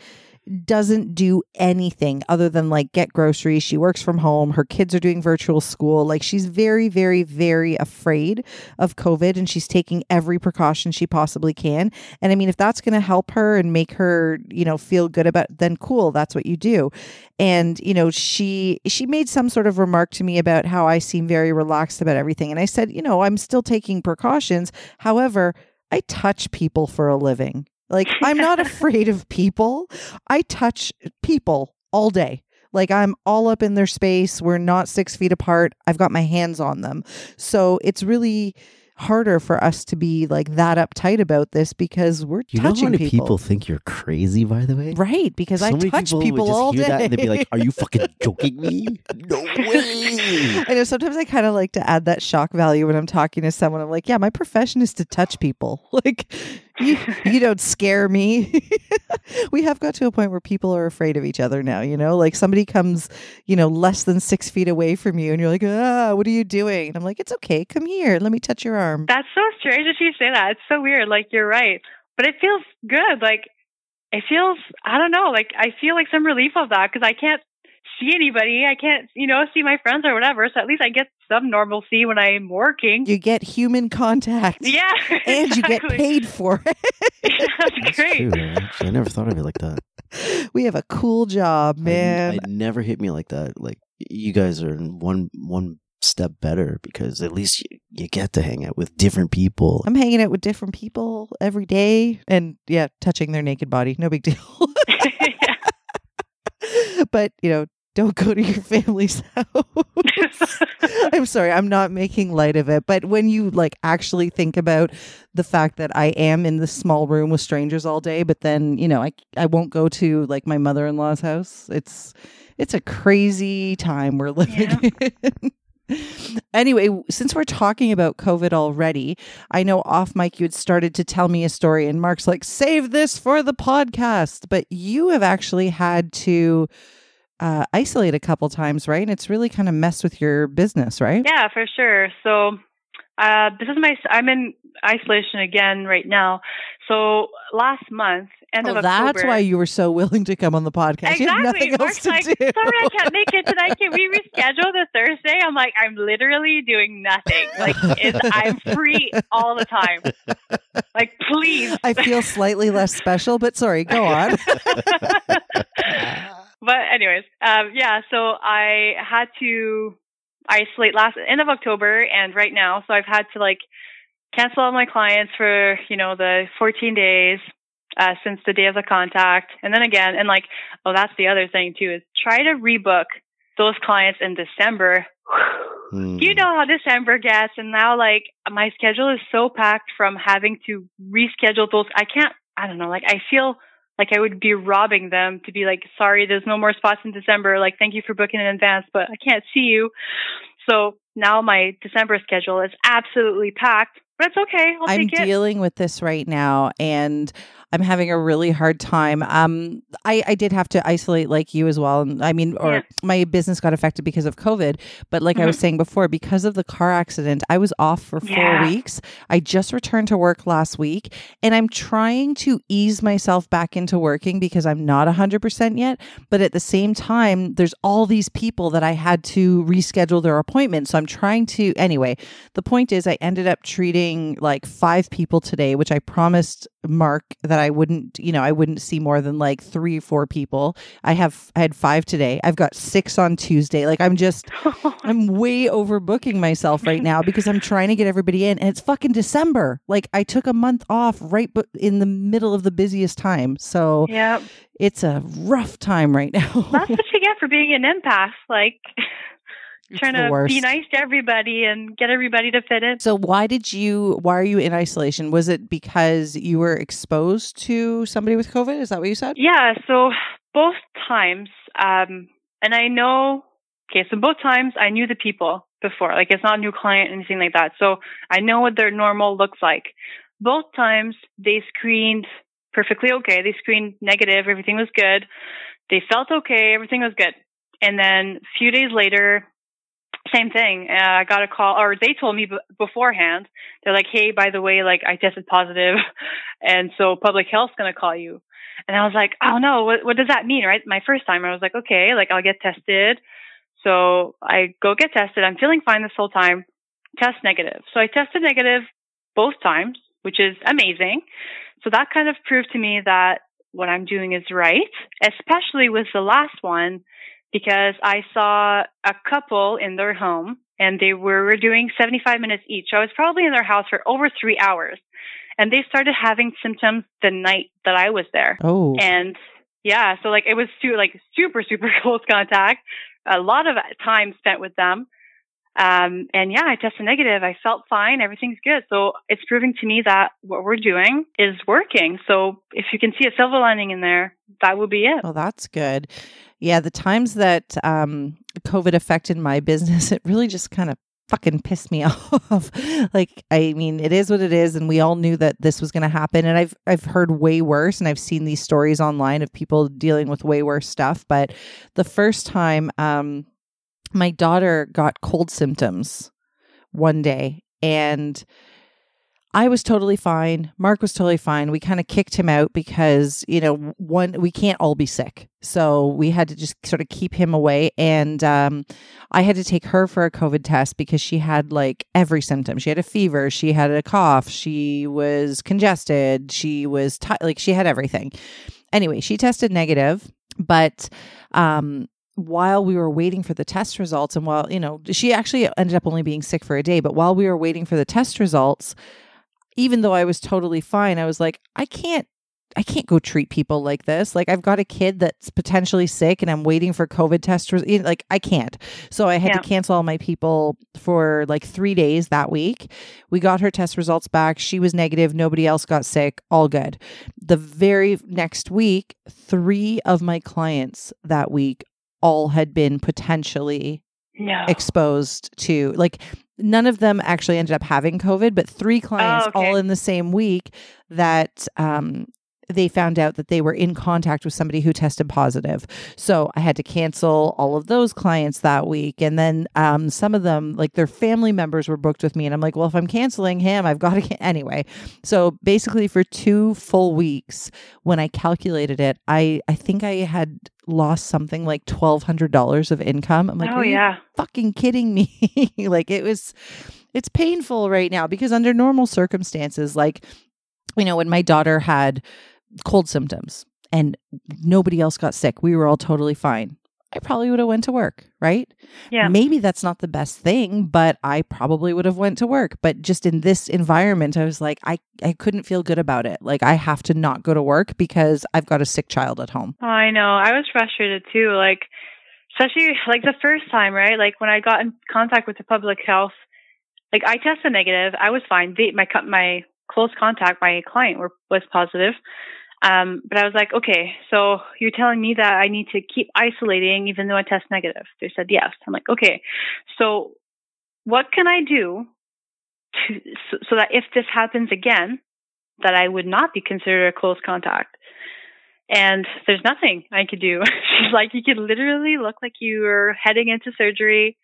doesn't do anything other than like get groceries. She works from home. Her kids are doing virtual school. Like she's very, very, very afraid of COVID and she's taking every precaution she possibly can. And I mean, if that's going to help her and make her, you know, feel good about, then cool, that's what you do. And you know, she she made some sort of remark to me about how I seem very relaxed about everything. And I said, you know, I'm still taking precautions. However, I touch people for a living. Like I'm not afraid of people. I touch people all day. Like I'm all up in their space. We're not six feet apart. I've got my hands on them. So it's really harder for us to be like that uptight about this because we're you know how touching many people. people think you're crazy by the way? Right, because so I touch people, people, all day. and they'd be like, "Are you fucking joking me? No way!" I know sometimes I kind of like to add that shock value when I'm talking to someone. I'm like, yeah, my profession is to touch people. Like, you, you don't scare me. we have got to a point where people are afraid of each other now, you know? Like, somebody comes, you know, less than six feet away from you, and you're like, ah, what are you doing? And I'm like, it's okay. Come here. Let me touch your arm. That's so strange that you say that. It's so weird. Like you're right. But it feels good. Like it feels I don't know, like I feel like some relief of that because I can't see anybody. I can't, you know, see my friends or whatever. So at least I get some normalcy when I'm working. You get human contact. yeah. And you get paid for it. That's That's great. true. Actually, I never thought of it like that. we have a cool job, I- man. it never hit me like that. Like you guys are in one one step better because at least you, you get to hang out with different people. I'm hanging out with different people every day and yeah, touching their naked body. No big deal. but, you know, don't go to your family's house. I'm sorry, I'm not making light of it, but when you like actually think about the fact that I am in this small room with strangers all day, but then, you know, I I won't go to like my mother-in-law's house. It's it's a crazy time we're living in. Anyway, since we're talking about COVID already, I know off mic you had started to tell me a story, and Mark's like, save this for the podcast. But you have actually had to uh, isolate a couple times, right? And it's really kind of messed with your business, right? Yeah, for sure. So uh, this is my I'm in isolation again right now. So last month, end oh, of October, that's why you were so willing to come on the podcast. Exactly. nothing else Mark's to like, do. sorry, I can't make it tonight. Can we reschedule the Thursday? I'm like, I'm literally doing nothing. Like, it's, I'm free all the time. Like, please. I feel slightly less special, but sorry, go on. but anyways, um, yeah. So I had to isolate last end of October and right now. So I've had to like cancel all my clients for you know the 14 days uh, since the day of the contact, and then again, and like, oh, that's the other thing too is try to rebook those clients in December. Hmm. You know how December gets, and now like my schedule is so packed from having to reschedule those. I can't. I don't know. Like I feel like I would be robbing them to be like, sorry, there's no more spots in December. Like, thank you for booking in advance, but I can't see you. So now my December schedule is absolutely packed, but it's okay. I'll I'm take it. dealing with this right now and I'm having a really hard time. Um, I, I did have to isolate like you as well. And I mean, or Yeah. my business got affected because of COVID. But like I was saying before, because of the car accident, I was off for four Yeah. weeks. I just returned to work last week and I'm trying to ease myself back into working because I'm not 100% yet. But at the same time, there's all these people that I had to reschedule their appointments. So I'm trying to, anyway, the point is, I ended up treating like five people today, which I promised Mark that I wouldn't, you know, I wouldn't see more than like three, four people. I have, I had five today. I've got six on Tuesday. Like I'm just, I'm way overbooking myself right now because I'm trying to get everybody in and it's fucking December. Like I took a month off right in the middle of the busiest time. So yeah, it's a rough time right now. that's what you get for being an empath. Like It's trying to be nice to everybody and get everybody to fit in. So why did you why are you in isolation? Was it because you were exposed to somebody with COVID? Is that what you said? Yeah, so both times, um, and I know, okay, so both times I knew the people before. Like it's not a new client, anything like that. So I know what their normal looks like. Both times they screened perfectly okay. They screened negative. Everything was good. They felt okay. Everything was good. And then a few days later, same thing. Uh, I got a call, or they told me b- beforehand. They're like, "Hey, by the way, like I tested positive, and so public health's gonna call you." And I was like, "Oh no, what what does that mean?" Right? My first time, I was like, "Okay, like I'll get tested." So I go get tested. I'm feeling fine this whole time. Test negative. So I tested negative both times, which is amazing. So that kind of proved to me that what I'm doing is right, especially with the last one because I saw a couple in their home and they were, doing 75 minutes each. I was probably in their house for over three hours and they started having symptoms the night that I was there. Oh. And yeah, so like it was su- like super, super close contact, a lot of time spent with them. Um, and yeah, I tested negative. I felt fine. Everything's good. So it's proving to me that what we're doing is working. So if you can see a silver lining in there, that would be it. Well, that's good. Yeah, the times that um, COVID affected my business, it really just kind of fucking pissed me off. like, I mean, it is what it is, and we all knew that this was going to happen. And I've I've heard way worse, and I've seen these stories online of people dealing with way worse stuff. But the first time, um, my daughter got cold symptoms one day, and I was totally fine. Mark was totally fine. We kind of kicked him out because, you know, one, we can't all be sick. So we had to just sort of keep him away. And um, I had to take her for a COVID test because she had like every symptom. She had a fever, she had a cough, she was congested, she was ti like, she had everything. Anyway, she tested negative, but um, while we were waiting for the test results, and while, you know, she actually ended up only being sick for a day, but while we were waiting for the test results, even though I was totally fine, I was like, I can't I can't go treat people like this. Like I've got a kid that's potentially sick and I'm waiting for COVID test res- like I can't. So I had Yeah. to cancel all my people for like 3 days that week. We got her test results back. She was negative, nobody else got sick, all good. The very next week, 3 of my clients that week all had been potentially No. exposed to like none of them actually ended up having covid but three clients Oh, okay. all in the same week that um they found out that they were in contact with somebody who tested positive. So I had to cancel all of those clients that week. And then um, some of them, like their family members, were booked with me. And I'm like, well, if I'm canceling him, I've got to. Can-. Anyway, so basically, for two full weeks, when I calculated it, I, I think I had lost something like $1,200 of income. I'm like, oh yeah. fucking kidding me? like it was it's painful right now because under normal circumstances like you know when my daughter had cold symptoms and nobody else got sick, we were all totally fine. I probably would have went to work, right? Yeah. Maybe that's not the best thing, but I probably would have went to work. But just in this environment, I was like, I, I couldn't feel good about it. Like I have to not go to work because I've got a sick child at home. Oh, I know. I was frustrated too. Like, especially like the first time, right? Like when I got in contact with the public health, like I tested negative. I was fine. They, my my close contact, my client, were, was positive. Um, but I was like, okay, so you're telling me that I need to keep isolating even though I test negative. They said yes. I'm like, okay, so what can I do to so, so that if this happens again, that I would not be considered a close contact? And there's nothing I could do. She's like, you could literally look like you are heading into surgery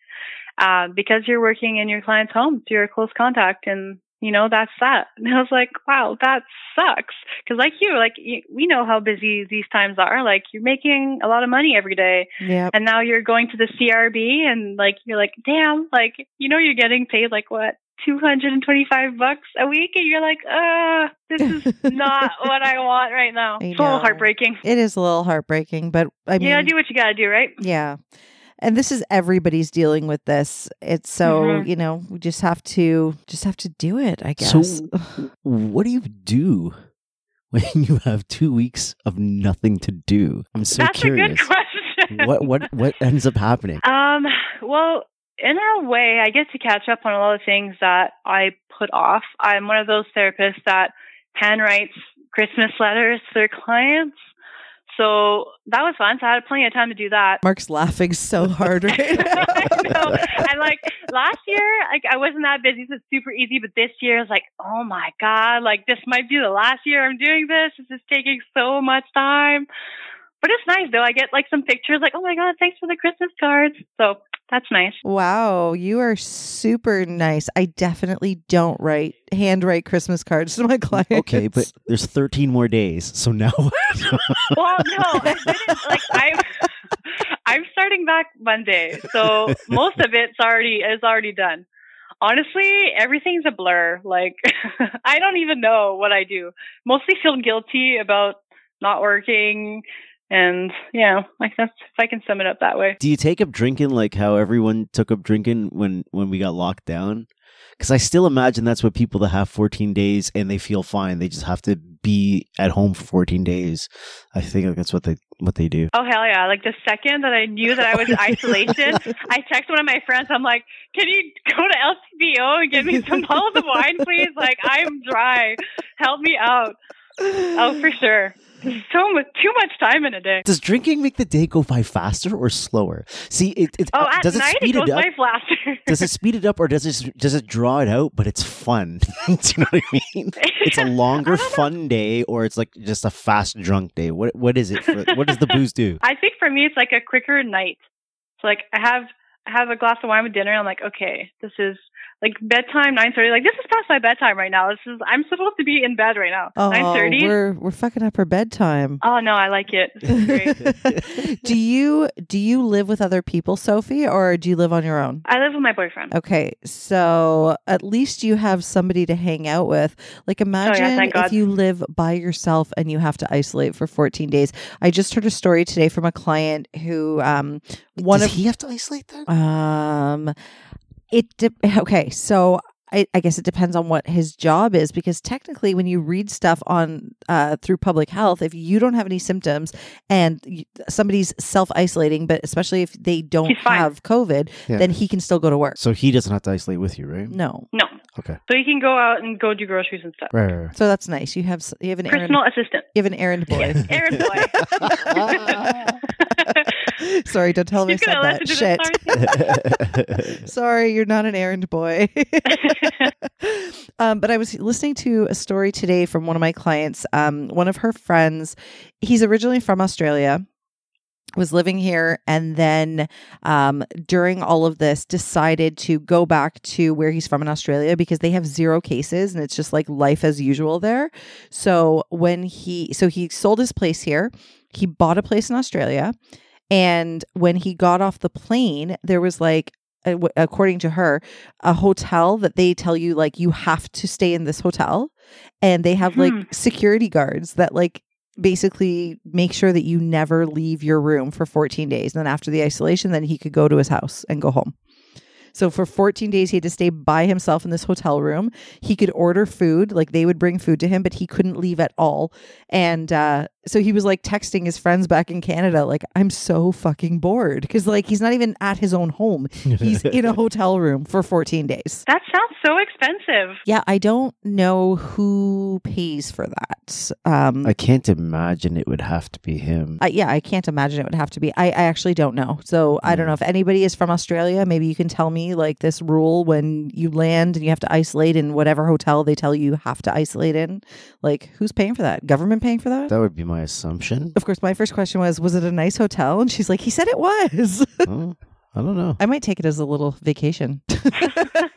uh, because you're working in your client's home. You're a close contact, and you know that's that. And I was like, wow, that sucks. Because like you, like you, we know how busy these times are. Like you're making a lot of money every day, Yeah. and now you're going to the CRB, and like you're like, damn, like you know you're getting paid like what. 225 bucks a week and you're like uh this is not what i want right now it's a little heartbreaking It is a little heartbreaking, but I mean, you gotta do what you gotta do right Yeah. And this is everybody's dealing with this. It's so, Mhm. you know, we just have to just have to do it, I guess. So, what do you do when you have two weeks of nothing to do? I'm so that's curious. a good question what what what ends up happening? Um, well, in a way, I get to catch up on a lot of things that I put off. I'm one of those therapists that handwrites Christmas letters to their clients. So that was fun. So I had plenty of time to do that. Mark's laughing so hard right now. I know. And like last year, like I wasn't that busy, so it's super easy. But this year is like, oh my god, like this might be the last year I'm doing this. This is taking so much time. But it's nice though. I get like some pictures, like, oh my god, thanks for the Christmas cards. So that's nice. Wow, you are super nice. I definitely don't write handwrite Christmas cards to my clients. Okay, but there's 13 more days, so now well, no, like I'm, I'm starting back Monday, so most of it's already is already done. Honestly, everything's a blur. Like I don't even know what I do. Mostly feel guilty about not working, and yeah, like that's if I can sum it up that way. do you take up drinking like how everyone took up drinking when when we got locked down? Because I still imagine that's what people that have 14 days and they feel fine. They just have to be at home for 14 days. I think that's what they what they do. Oh hell yeah! Like the second that I knew that I was isolation, I texted one of my friends. I'm like, "Can you go to LCBO and get me some bottles of wine, please? Like I'm dry. Help me out." Oh, for sure. So much, too much time in a day. Does drinking make the day go by faster or slower? See, it, it Oh, at does it night it speed goes it up? by faster. does it speed it up or does it does it draw it out but it's fun do you know what i mean it's a longer I don't know. fun day or it's like just a fast drunk day what what is it for, what does the booze do I think for me, it's like a quicker night. It's like I have I have a glass of wine with dinner. I'm like, okay, this is like bedtime, nine thirty. Like this is past my bedtime right now. This is I'm supposed to be in bed right now. Oh, Nine thirty. we're we're fucking up her bedtime. Oh no, I like it. Great. do you do you live with other people, Sophie, or do you live on your own? I live with my boyfriend. Okay, so at least you have somebody to hang out with. Like imagine Oh, thank if you live by yourself and you have to isolate for 14 days. I just heard a story today from a client who um one does of he have to isolate then um it de- okay, so I, I guess it depends on what his job is because technically, when you read stuff on uh, through public health, if you don't have any symptoms and you, somebody's self isolating, but especially if they don't have COVID, Yeah. then he can still go to work. so he doesn't have to isolate with you right No, No, okay so you can go out and go do groceries and stuff. right, right, right. so that's nice. You have you have an errand Personal assistant. you have an errand boy. Yes, errand boy. Sorry, don't tell him I said that. Shit. Sorry, you're not an errand boy. um, but I was listening to a story today from one of my clients. Um, one of her friends, he's originally from Australia, was living here, and then um, during all of this, decided to go back to where he's from in Australia because they have zero cases and it's just like life as usual there. So when he, so he sold his place here, he bought a place in Australia. And when he got off the plane, there was like, according to her, a hotel that they tell you like you have to stay in this hotel, and they have Hmm. like security guards that like basically make sure that you never leave your room for 14 days. And then after the isolation, then he could go to his house and go home. So for 14 days, he had to stay by himself in this hotel room. He could order food, like they would bring food to him, but he couldn't leave at all. And uh, so he was like texting his friends back in Canada, like, I'm so fucking bored. Cause like he's not even at his own home. He's in a hotel room for 14 days. that sounds so expensive. Yeah, I don't know who pays for that. Um, I can't imagine it would have to be him. I, yeah, I can't imagine it would have to be. I, I actually don't know. So I don't know if anybody is from Australia. Maybe you can tell me like this rule when you land and you have to isolate in whatever hotel they tell you you have to isolate in. Like, who's paying for that? Government paying for that? That would be my assumption. of course, my first question was, was it a nice hotel? And she's like, he said it was. Oh, I don't know. I might take it as a little vacation. I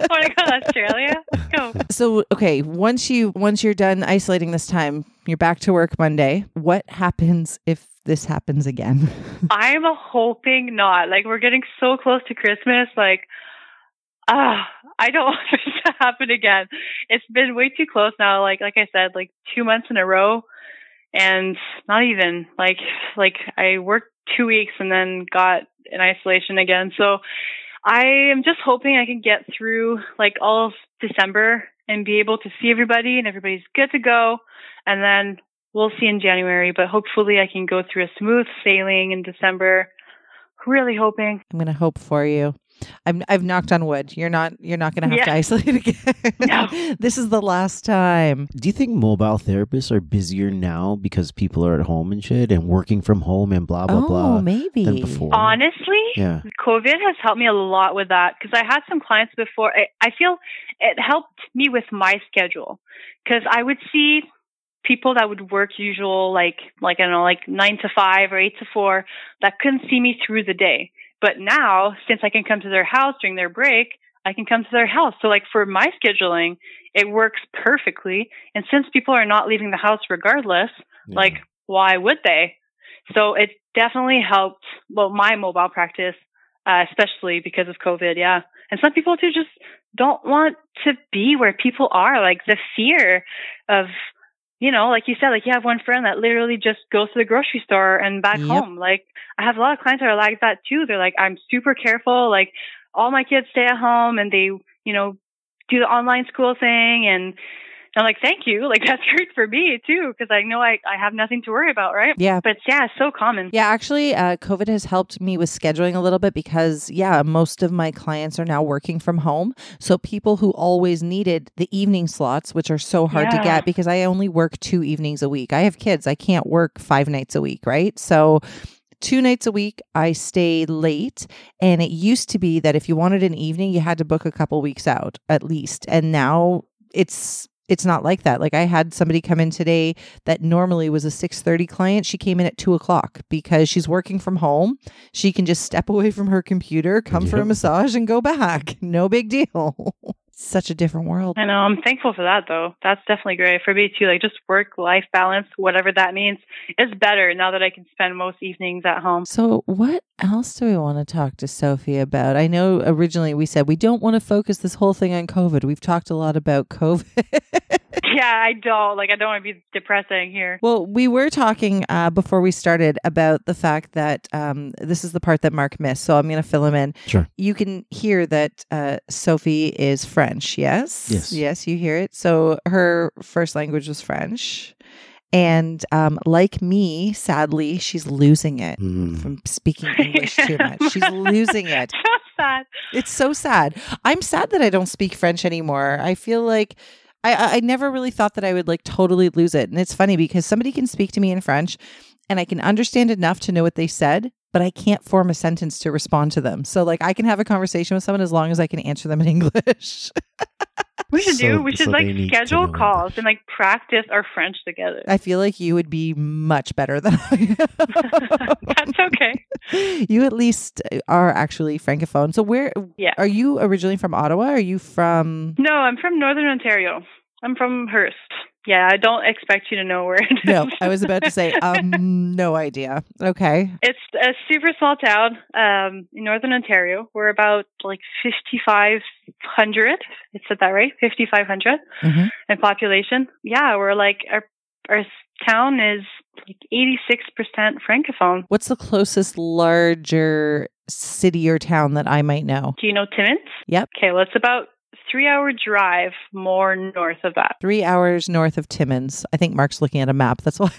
want to go to Australia. Let's go. so, okay, once you once you're done isolating this time, you're back to work Monday. What happens if this happens again? I'm hoping not. Like we're getting so close to Christmas. Like, ah, I don't want this to happen again. It's been way too close now. Like, like I said, like two months in a row, and not even like like I worked two weeks and then got in isolation again. So I am just hoping I can get through like all of December and be able to see everybody and everybody's good to go, and then we'll see in January, but hopefully I can go through a smooth sailing in December. Really hoping. I'm gonna hope for you. I'm, I've knocked on wood. You're not. You're not gonna have to isolate again. No. this is the last time. Do you think mobile therapists are busier now because people are at home and shit and working from home and blah blah oh, blah maybe. than before? Honestly, Yeah. COVID has helped me a lot with that because I had some clients before. I, I feel it helped me with my schedule because I would see people that would work usual like like I don't know like nine to five or eight to four that couldn't see me through the day. But now, since I can come to their house during their break, I can come to their house. So like for my scheduling, it works perfectly. And since people are not leaving the house regardless, Yeah. like why would they? So it definitely helped. Well, my mobile practice, uh, especially because of COVID. Yeah, and some people too just don't want to be where people are. Like the fear of, you know, like you said, like you have one friend that literally just goes to the grocery store and back Yep. home. Like I have a lot of clients that are like that too. They're like, I'm super careful. Like all my kids stay at home and they, you know, do the online school thing and. I'm like, thank you. Like that's great for me too, because I know I, I have nothing to worry about, right? Yeah. But yeah, it's so common. Yeah, actually, uh, COVID has helped me with scheduling a little bit because, yeah, most of my clients are now working from home. So people who always needed the evening slots, which are so hard to get because I only work two evenings a week. I have kids. I can't work five nights a week, right? So two nights a week i stay late and it used to be that if you wanted an evening you had to book a couple weeks out at least and now it's it's not like that. Like i had somebody come in today that normally was a 6.30 client. She came in at 2 o'clock because she's working from home. She can just step away from her computer come for a massage and go back. No big deal such a different world I know. I'm thankful for that though. That's definitely great for me too. Like just work life balance, whatever that means, is better now that I can spend most evenings at home. So, what else do we want to talk to Sophie about? I know originally we said we don't want to focus this whole thing on COVID. We've talked a lot about COVID. Yeah, I don't like. I don't want to be depressing here. well, we were talking uh, before we started about the fact that um, this is the part that Mark missed. So, I'm going to fill him in. Sure. You can hear that uh, Sophie is French. Yes. Yes. Yes, you hear it. So, her first language was French. And um, like me, sadly, she's losing it Mm. from speaking English too much. She's losing it. so sad. It's so sad. I'm sad that I don't speak French anymore. I feel like I, I I never really thought that I would like totally lose it. And it's funny because somebody can speak to me in French and I can understand enough to know what they said, but I can't form a sentence to respond to them. So like I can have a conversation with someone as long as I can answer them in English. We should So- do. We should so like they need to schedule calls and like practice our French together. I feel like you would be much better than I am. That's okay. You at least are actually francophone. So where Yeah. are you originally from Ottawa? Are you from No, I'm from Northern Ontario. I'm from Hearst. Yeah, I don't expect you to know where it is. No, I was about to say um no idea. Okay. It's a super small town um, in Northern Ontario. We're about like 5,500. Is it that right? 5,500 Mhm. in population. Yeah, we're like, our, our town is like 86% Francophone. What's the closest larger city or town that I might know? Do you know Timmins? Yep. Okay, well, it's about three hour drive more north of that. Three hours north of Timmins. I think Mark's looking at a map. That's why.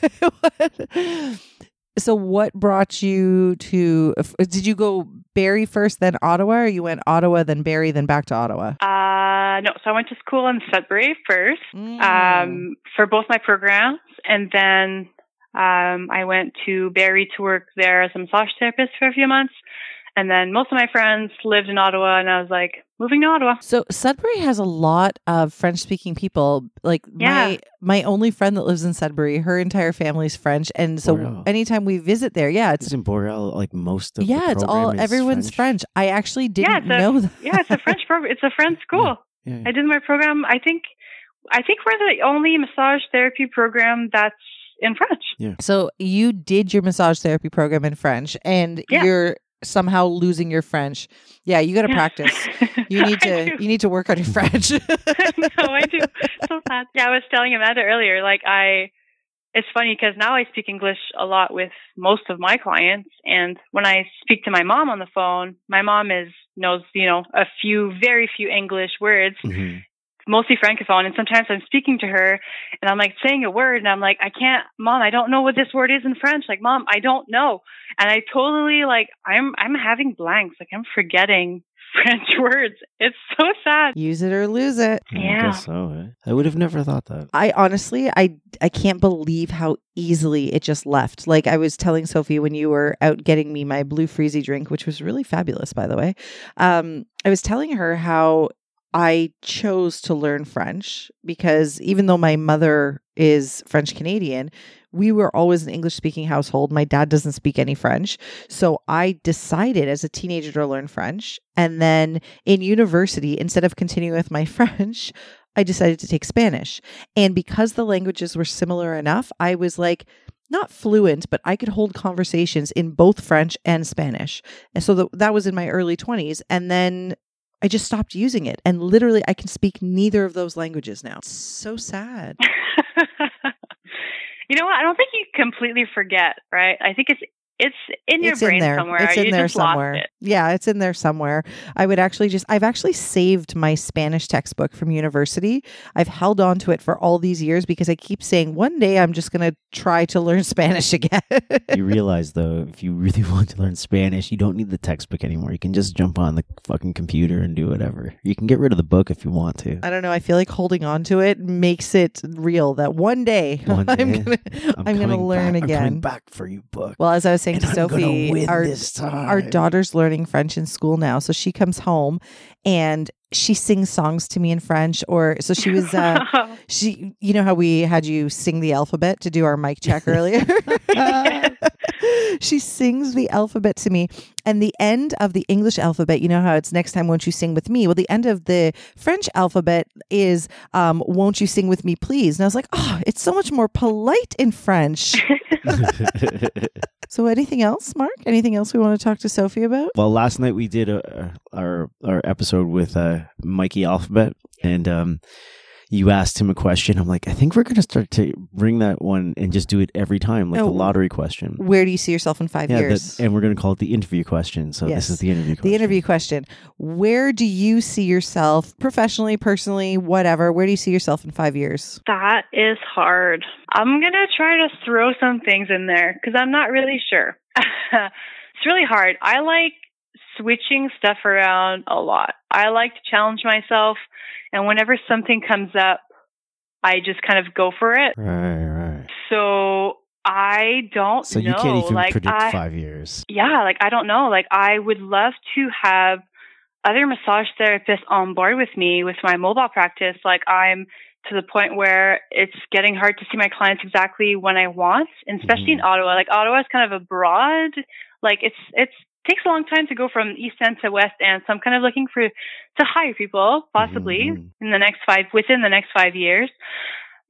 so, what brought you to? Did you go Barrie first, then Ottawa, or you went Ottawa, then Barrie, then back to Ottawa? Uh, no, so I went to school in Sudbury first. Mm. um, for both my programs, and then um, I went to Barrie to work there as a massage therapist for a few months. And then most of my friends lived in Ottawa, and I was like, moving to Ottawa. So Sudbury has a lot of French speaking people. Like Yeah. my my only friend that lives in Sudbury, her entire family's French, and so Wow. anytime we visit there, yeah, it's Isn't Boreal like most of the yeah, it's all is everyone's French. I actually didn't it's a- know that. Yeah, it's a French program. It's a French school. Yeah. I did my program. I think, I think we're the only massage therapy program that's in French. So you did your massage therapy program in French, and Yeah. you're somehow losing your French. Yeah, you got to Yeah. practice. You need to you need to work on your French. no, I do. So sad. Yeah, I was telling Amanda earlier, like I, it's funny because now I speak English a lot with most of my clients, and when I speak to my mom on the phone, my mom is knows you know a few, very few English words, Mhm. Mostly francophone, and sometimes I'm speaking to her and I'm like saying a word, and I'm like, I can't, mom, I don't know what this word is in French. Like, mom, I don't know, and I totally like I'm I'm having blanks, like I'm forgetting French words. It's so sad. Use it or lose it. I Yeah. guess so. eh? I would have never thought that. I honestly, I I can't believe how easily it just left. Like I was telling Sophie when you were out getting me my blue freezy drink, which was really fabulous, by the way. Um, I was telling her how I chose to learn French because even though my mother is French Canadian, we were always an English speaking household. My dad doesn't speak any French. So I decided as a teenager to learn French. And then in university, instead of continuing with my French, I decided to take Spanish. And because the languages were similar enough, I was like, not fluent, but I could hold conversations in both French and Spanish. And so th- that was in my early 20s. And then I just stopped using it. And literally, I can speak neither of those languages now. It's so sad. you know what? I don't think you completely forget, right? I think it's it's in your it's brain in there. somewhere. It's you in there just lost somewhere. it. Yeah, it's in there somewhere. I would actually just, I've actually saved my Spanish textbook from university. I've held on to it for all these years because I keep saying one day I'm just going to try to learn Spanish again. you realize though, if you really want to learn Spanish, you don't need the textbook anymore. You can just jump on the fucking computer and do whatever. You can get rid of the book if you want to. I don't know. I feel like holding on to it makes it real that one day, One I'm day, gonna I'm, gonna coming learn back- I'm again. coming back for you, book. Well, as I was saying And to I'm Sophie, our our daughter's learning French in school now, so she comes home and she sings songs to me in French. Or so she was. Uh, she, you know how we had you sing the alphabet to do our mic check earlier. she sings the alphabet to me, and the end of the English alphabet. You know how it's next time won't you sing with me? Well, the end of the French alphabet is um, won't you sing with me, please? And I was like, oh, it's so much more polite in French. So, anything else, Mark? Anything else we want to talk to Sophie about? well, last night we did a, our our episode with uh, Mikey Alphabet, and um, you asked him a question. I'm like, I think we're gonna start to bring that one and just do it every time, like Oh. the lottery question. Where do you see yourself in five Yeah, years? that, and we're gonna call it the interview question. So Yes. this is the interview. question. the interview question. Where do you see yourself professionally, personally, whatever? Where do you see yourself in five years? That is hard. I'm going to try to throw some things in there because I'm not really sure. it's really hard. I like switching stuff around a lot. I like to challenge myself. And whenever something comes up, I just kind of go for it. Right, right. So I don't So know. you can't even like, predict I, five years. yeah, like I don't know. Like I would love to have other massage therapists on board with me with my mobile practice. Like I'm to the point where it's getting hard to see my clients exactly when I want, and especially in mm-hmm. Ottawa. Like Ottawa is kind of a broad, like it's it's takes a long time to go from east end to west end. So I'm kind of looking for to hire people possibly Mhm. in the next five within the next five years.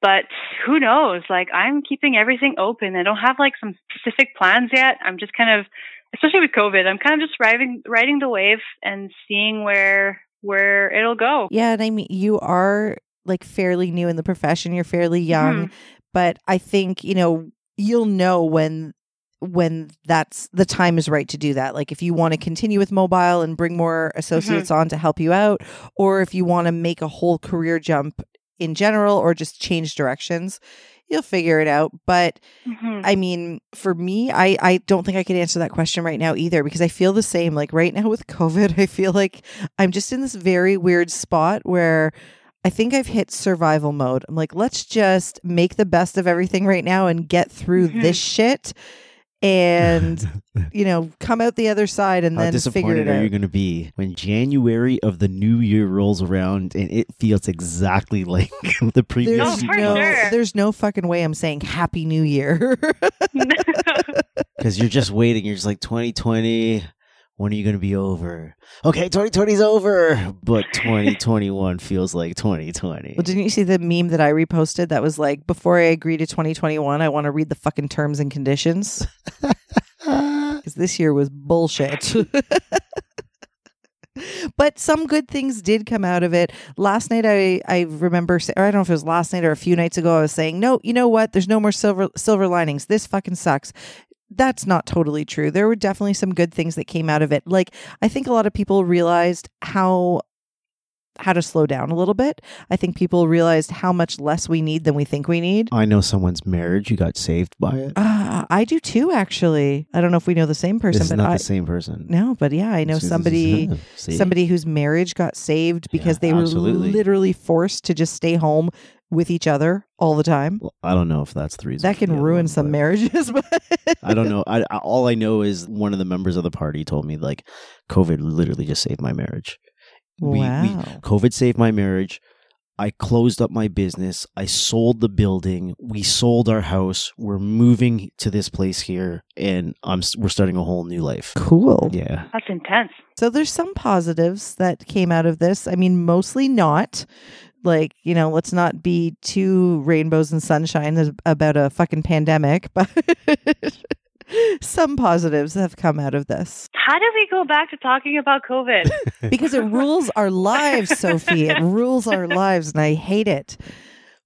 But who knows? Like I'm keeping everything open. I don't have like some specific plans yet. I'm just kind of especially with COVID, I'm kind of just riding riding the wave and seeing where where it'll go. Yeah, and I mean, you are like fairly new in the profession. You're fairly young, but I think you know you'll know when when that's the time is right to do that. Like if you want to continue with mobile and bring more associates on to help you out, or if you want to make a whole career jump in general, or just change directions. You'll figure it out, but Mhm. I mean, for me, I, I don't think I could answer that question right now either because I feel the same. Like right now with COVID, I feel like I'm just in this very weird spot where I think I've hit survival mode. I'm like, let's just make the best of everything right now and get through Mhm. this shit and, you know, come out the other side and How then figure disappointed it are you going to be when January of the new year rolls around and it feels exactly like the previous Oh, There's for no, sure. there's no fucking way I'm saying Happy New Year. because you're just waiting. You're just like 2020. When are you going to be over? Okay, 2020's over, but 2021 feels like 2020. Well, didn't you see the meme that I reposted that was like, before I agree to 2021, I want to read the fucking terms and conditions? Because this year was bullshit. but some good things did come out of it. Last night, I, I remember, or I don't know if it was last night or a few nights ago, I was saying, no, you know what? There's no more silver, silver linings. This fucking sucks. That's not totally true. There were definitely some good things that came out of it. Like, I think a lot of people realized how how to slow down a little bit. I think people realized how much less we need than we think we need. I know someone's marriage you got saved by it. Uh, I do too, actually. I don't know if we know the same person, this is but not I the same person. no, but yeah, I know This somebody somebody whose marriage got saved because Yeah, they were absolutely. literally forced to just stay home with each other all the time. Well, I don't know if that's the reason. That can ruin one, some but marriages. But I don't know. I, I all I know is one of the members of the party told me like COVID literally just saved my marriage. We- we- wow. COVID saved my marriage. I closed up my business. I sold the building. We sold our house. We're moving to this place here, and I'm we're starting a whole new life. cool. Yeah, That's intense. So there's some positives that came out of this. I mean, mostly not. Like, you know, let's not be too rainbows and sunshine about a fucking pandemic, but some positives have come out of this How do we go back to talking about COVID? because it rules our lives, Sophie. It rules our lives, and I hate it.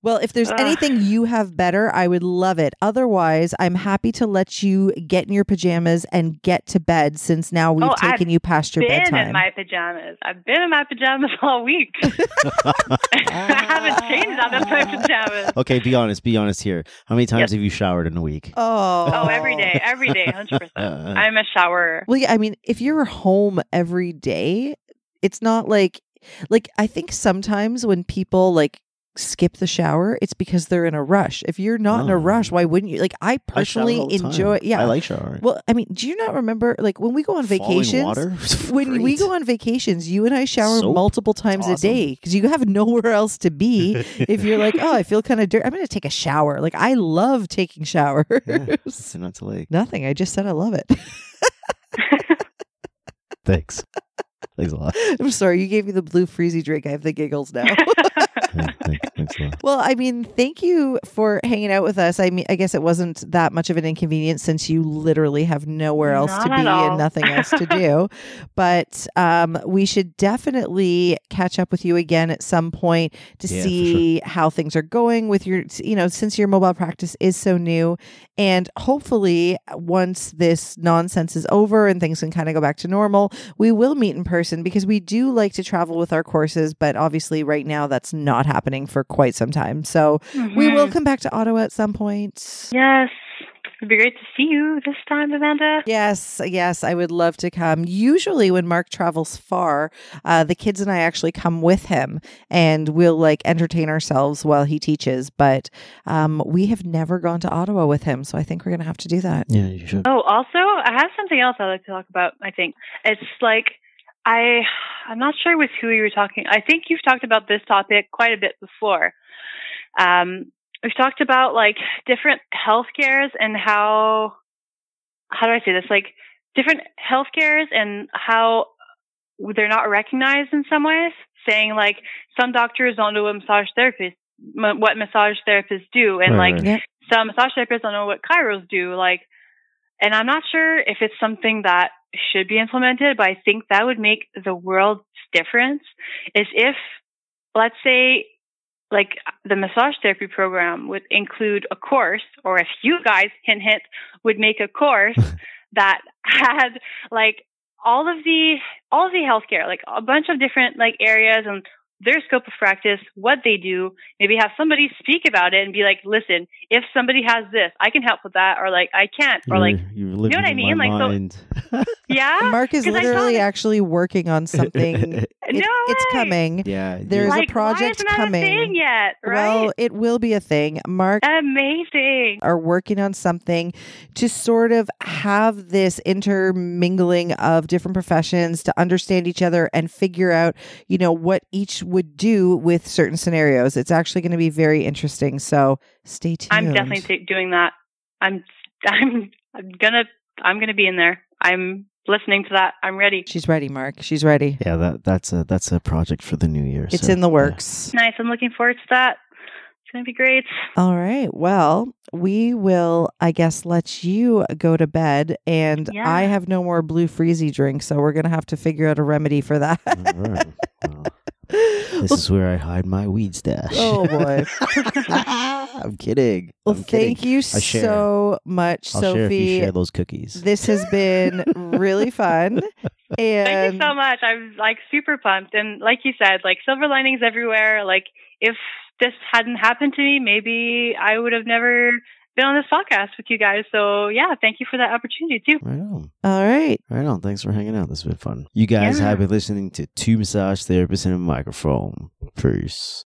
Well, if there's Ugh. anything you have better, I would love it. Otherwise, I'm happy to let you get in your pajamas and get to bed since now we've Oh, I've taken you past your been bedtime. in my pajamas. I've been in my pajamas all week. I haven't changed out of my pajamas. Okay, be honest. Be honest here. How many times Yes. have you showered in a week? oh. Oh, every day, every day, hundred percent. I'm a shower. Well, yeah, I mean, if you're home every day, it's not like like I think sometimes when people like skip the shower, it's because they're in a rush. If you're not in a Oh. rush, why wouldn't you? Like I I personally time. enjoy yeah. I like showering. well, I mean, do you not remember like when we go on vacations? water? When we go on vacations, you and I shower Soap? multiple times a day because you have nowhere else to be. if you're like, oh, I feel kind of dirty, I'm going to take a shower. Like I love taking showers. Yeah. Not to like. Nothing. I just said I love it. Thanks. Thanks a lot. I'm sorry, you gave me the blue freezy drink. I have the giggles now. Yeah, thanks, thanks a lot. well, I mean, thank you for hanging out with us. I mean, I guess it wasn't that much of an inconvenience since you literally have nowhere else Not to be all. and nothing else to do. but um, we should definitely catch up with you again at some point to Yeah, for see how things are going with your, you know, since your mobile practice is so new. And hopefully, once this nonsense is over and things can kind of go back to normal, we will meet in person because we do like to travel with our courses. But obviously, right now, that's not happening for quite some time. So we will Mhm. come back to Ottawa at some point. Yes. It'd be great to see you this time, Amanda. Yes, yes, I would love to come. Usually, when Mark travels far, uh, the kids and I actually come with him, and we'll like entertain ourselves while he teaches. But um, we have never gone to Ottawa with him, so I think we're going to have to do that. Yeah, you should. Oh, also, I have something else I'd like to talk about. I think it's like I, I'm not sure with who you were talking. I think you've talked about this topic quite a bit before. Um, we've talked about like different health cares and how how do I say this? Like different health cares and how they're not recognized in some ways. Saying like some doctors don't know what massage therapists what massage therapists do, and Right, like. Yep. some massage therapists don't know what chiros do. Like, and I'm not sure if it's something that should be implemented, but I think that would make the world's difference. Is if let's say like the massage therapy program would include a course, or if you guys, hint hint, would make a course that had like all of the all of the healthcare, like a bunch of different like areas and their scope of practice, what they do, maybe have somebody speak about it and be like, listen, if somebody has this, I can help with that, or like I can't, or like you're, you're living what I mean? my Like, so- yeah, Mark is literally that- actually working on something. It- no it's way. coming. yeah, There's a project why isn't coming. A thing yet, right? Well, it will be a thing. Mark Amazing. are working on something to sort of have this intermingling of different professions to understand each other and figure out, you know, what each would do with certain scenarios. It's actually going to be very interesting. So stay tuned. I'm definitely ta doing that. I'm I'm I'm gonna I'm gonna be in there. I'm listening to that. I'm ready. She's ready, Mark. She's ready. yeah. That that's a that's a project for the new year. It's so, in the yeah. works. Nice. I'm looking forward to that. It's gonna be great. All right. Well, we will, I guess, let you go to bed. And Yeah. I have no more blue freezy drink. So we're going to have to figure out a remedy for that. All right. Well, this is where I hide my weed stash. oh, boy. I'm kidding. Well, I'm kidding. thank you share. so much, I'll share if you Sophie. share those cookies. This has been really fun. And Thank you so much. I'm like super pumped. And like you said, like silver linings everywhere. Like if this hadn't happened to me, maybe I would have never been on this podcast with you guys. So yeah, thank you for that opportunity too. Right on. all right. Right on. Thanks for hanging out. This has been fun. You guys Yeah. have been listening to Two Massage Therapists and a Microphone. Peace.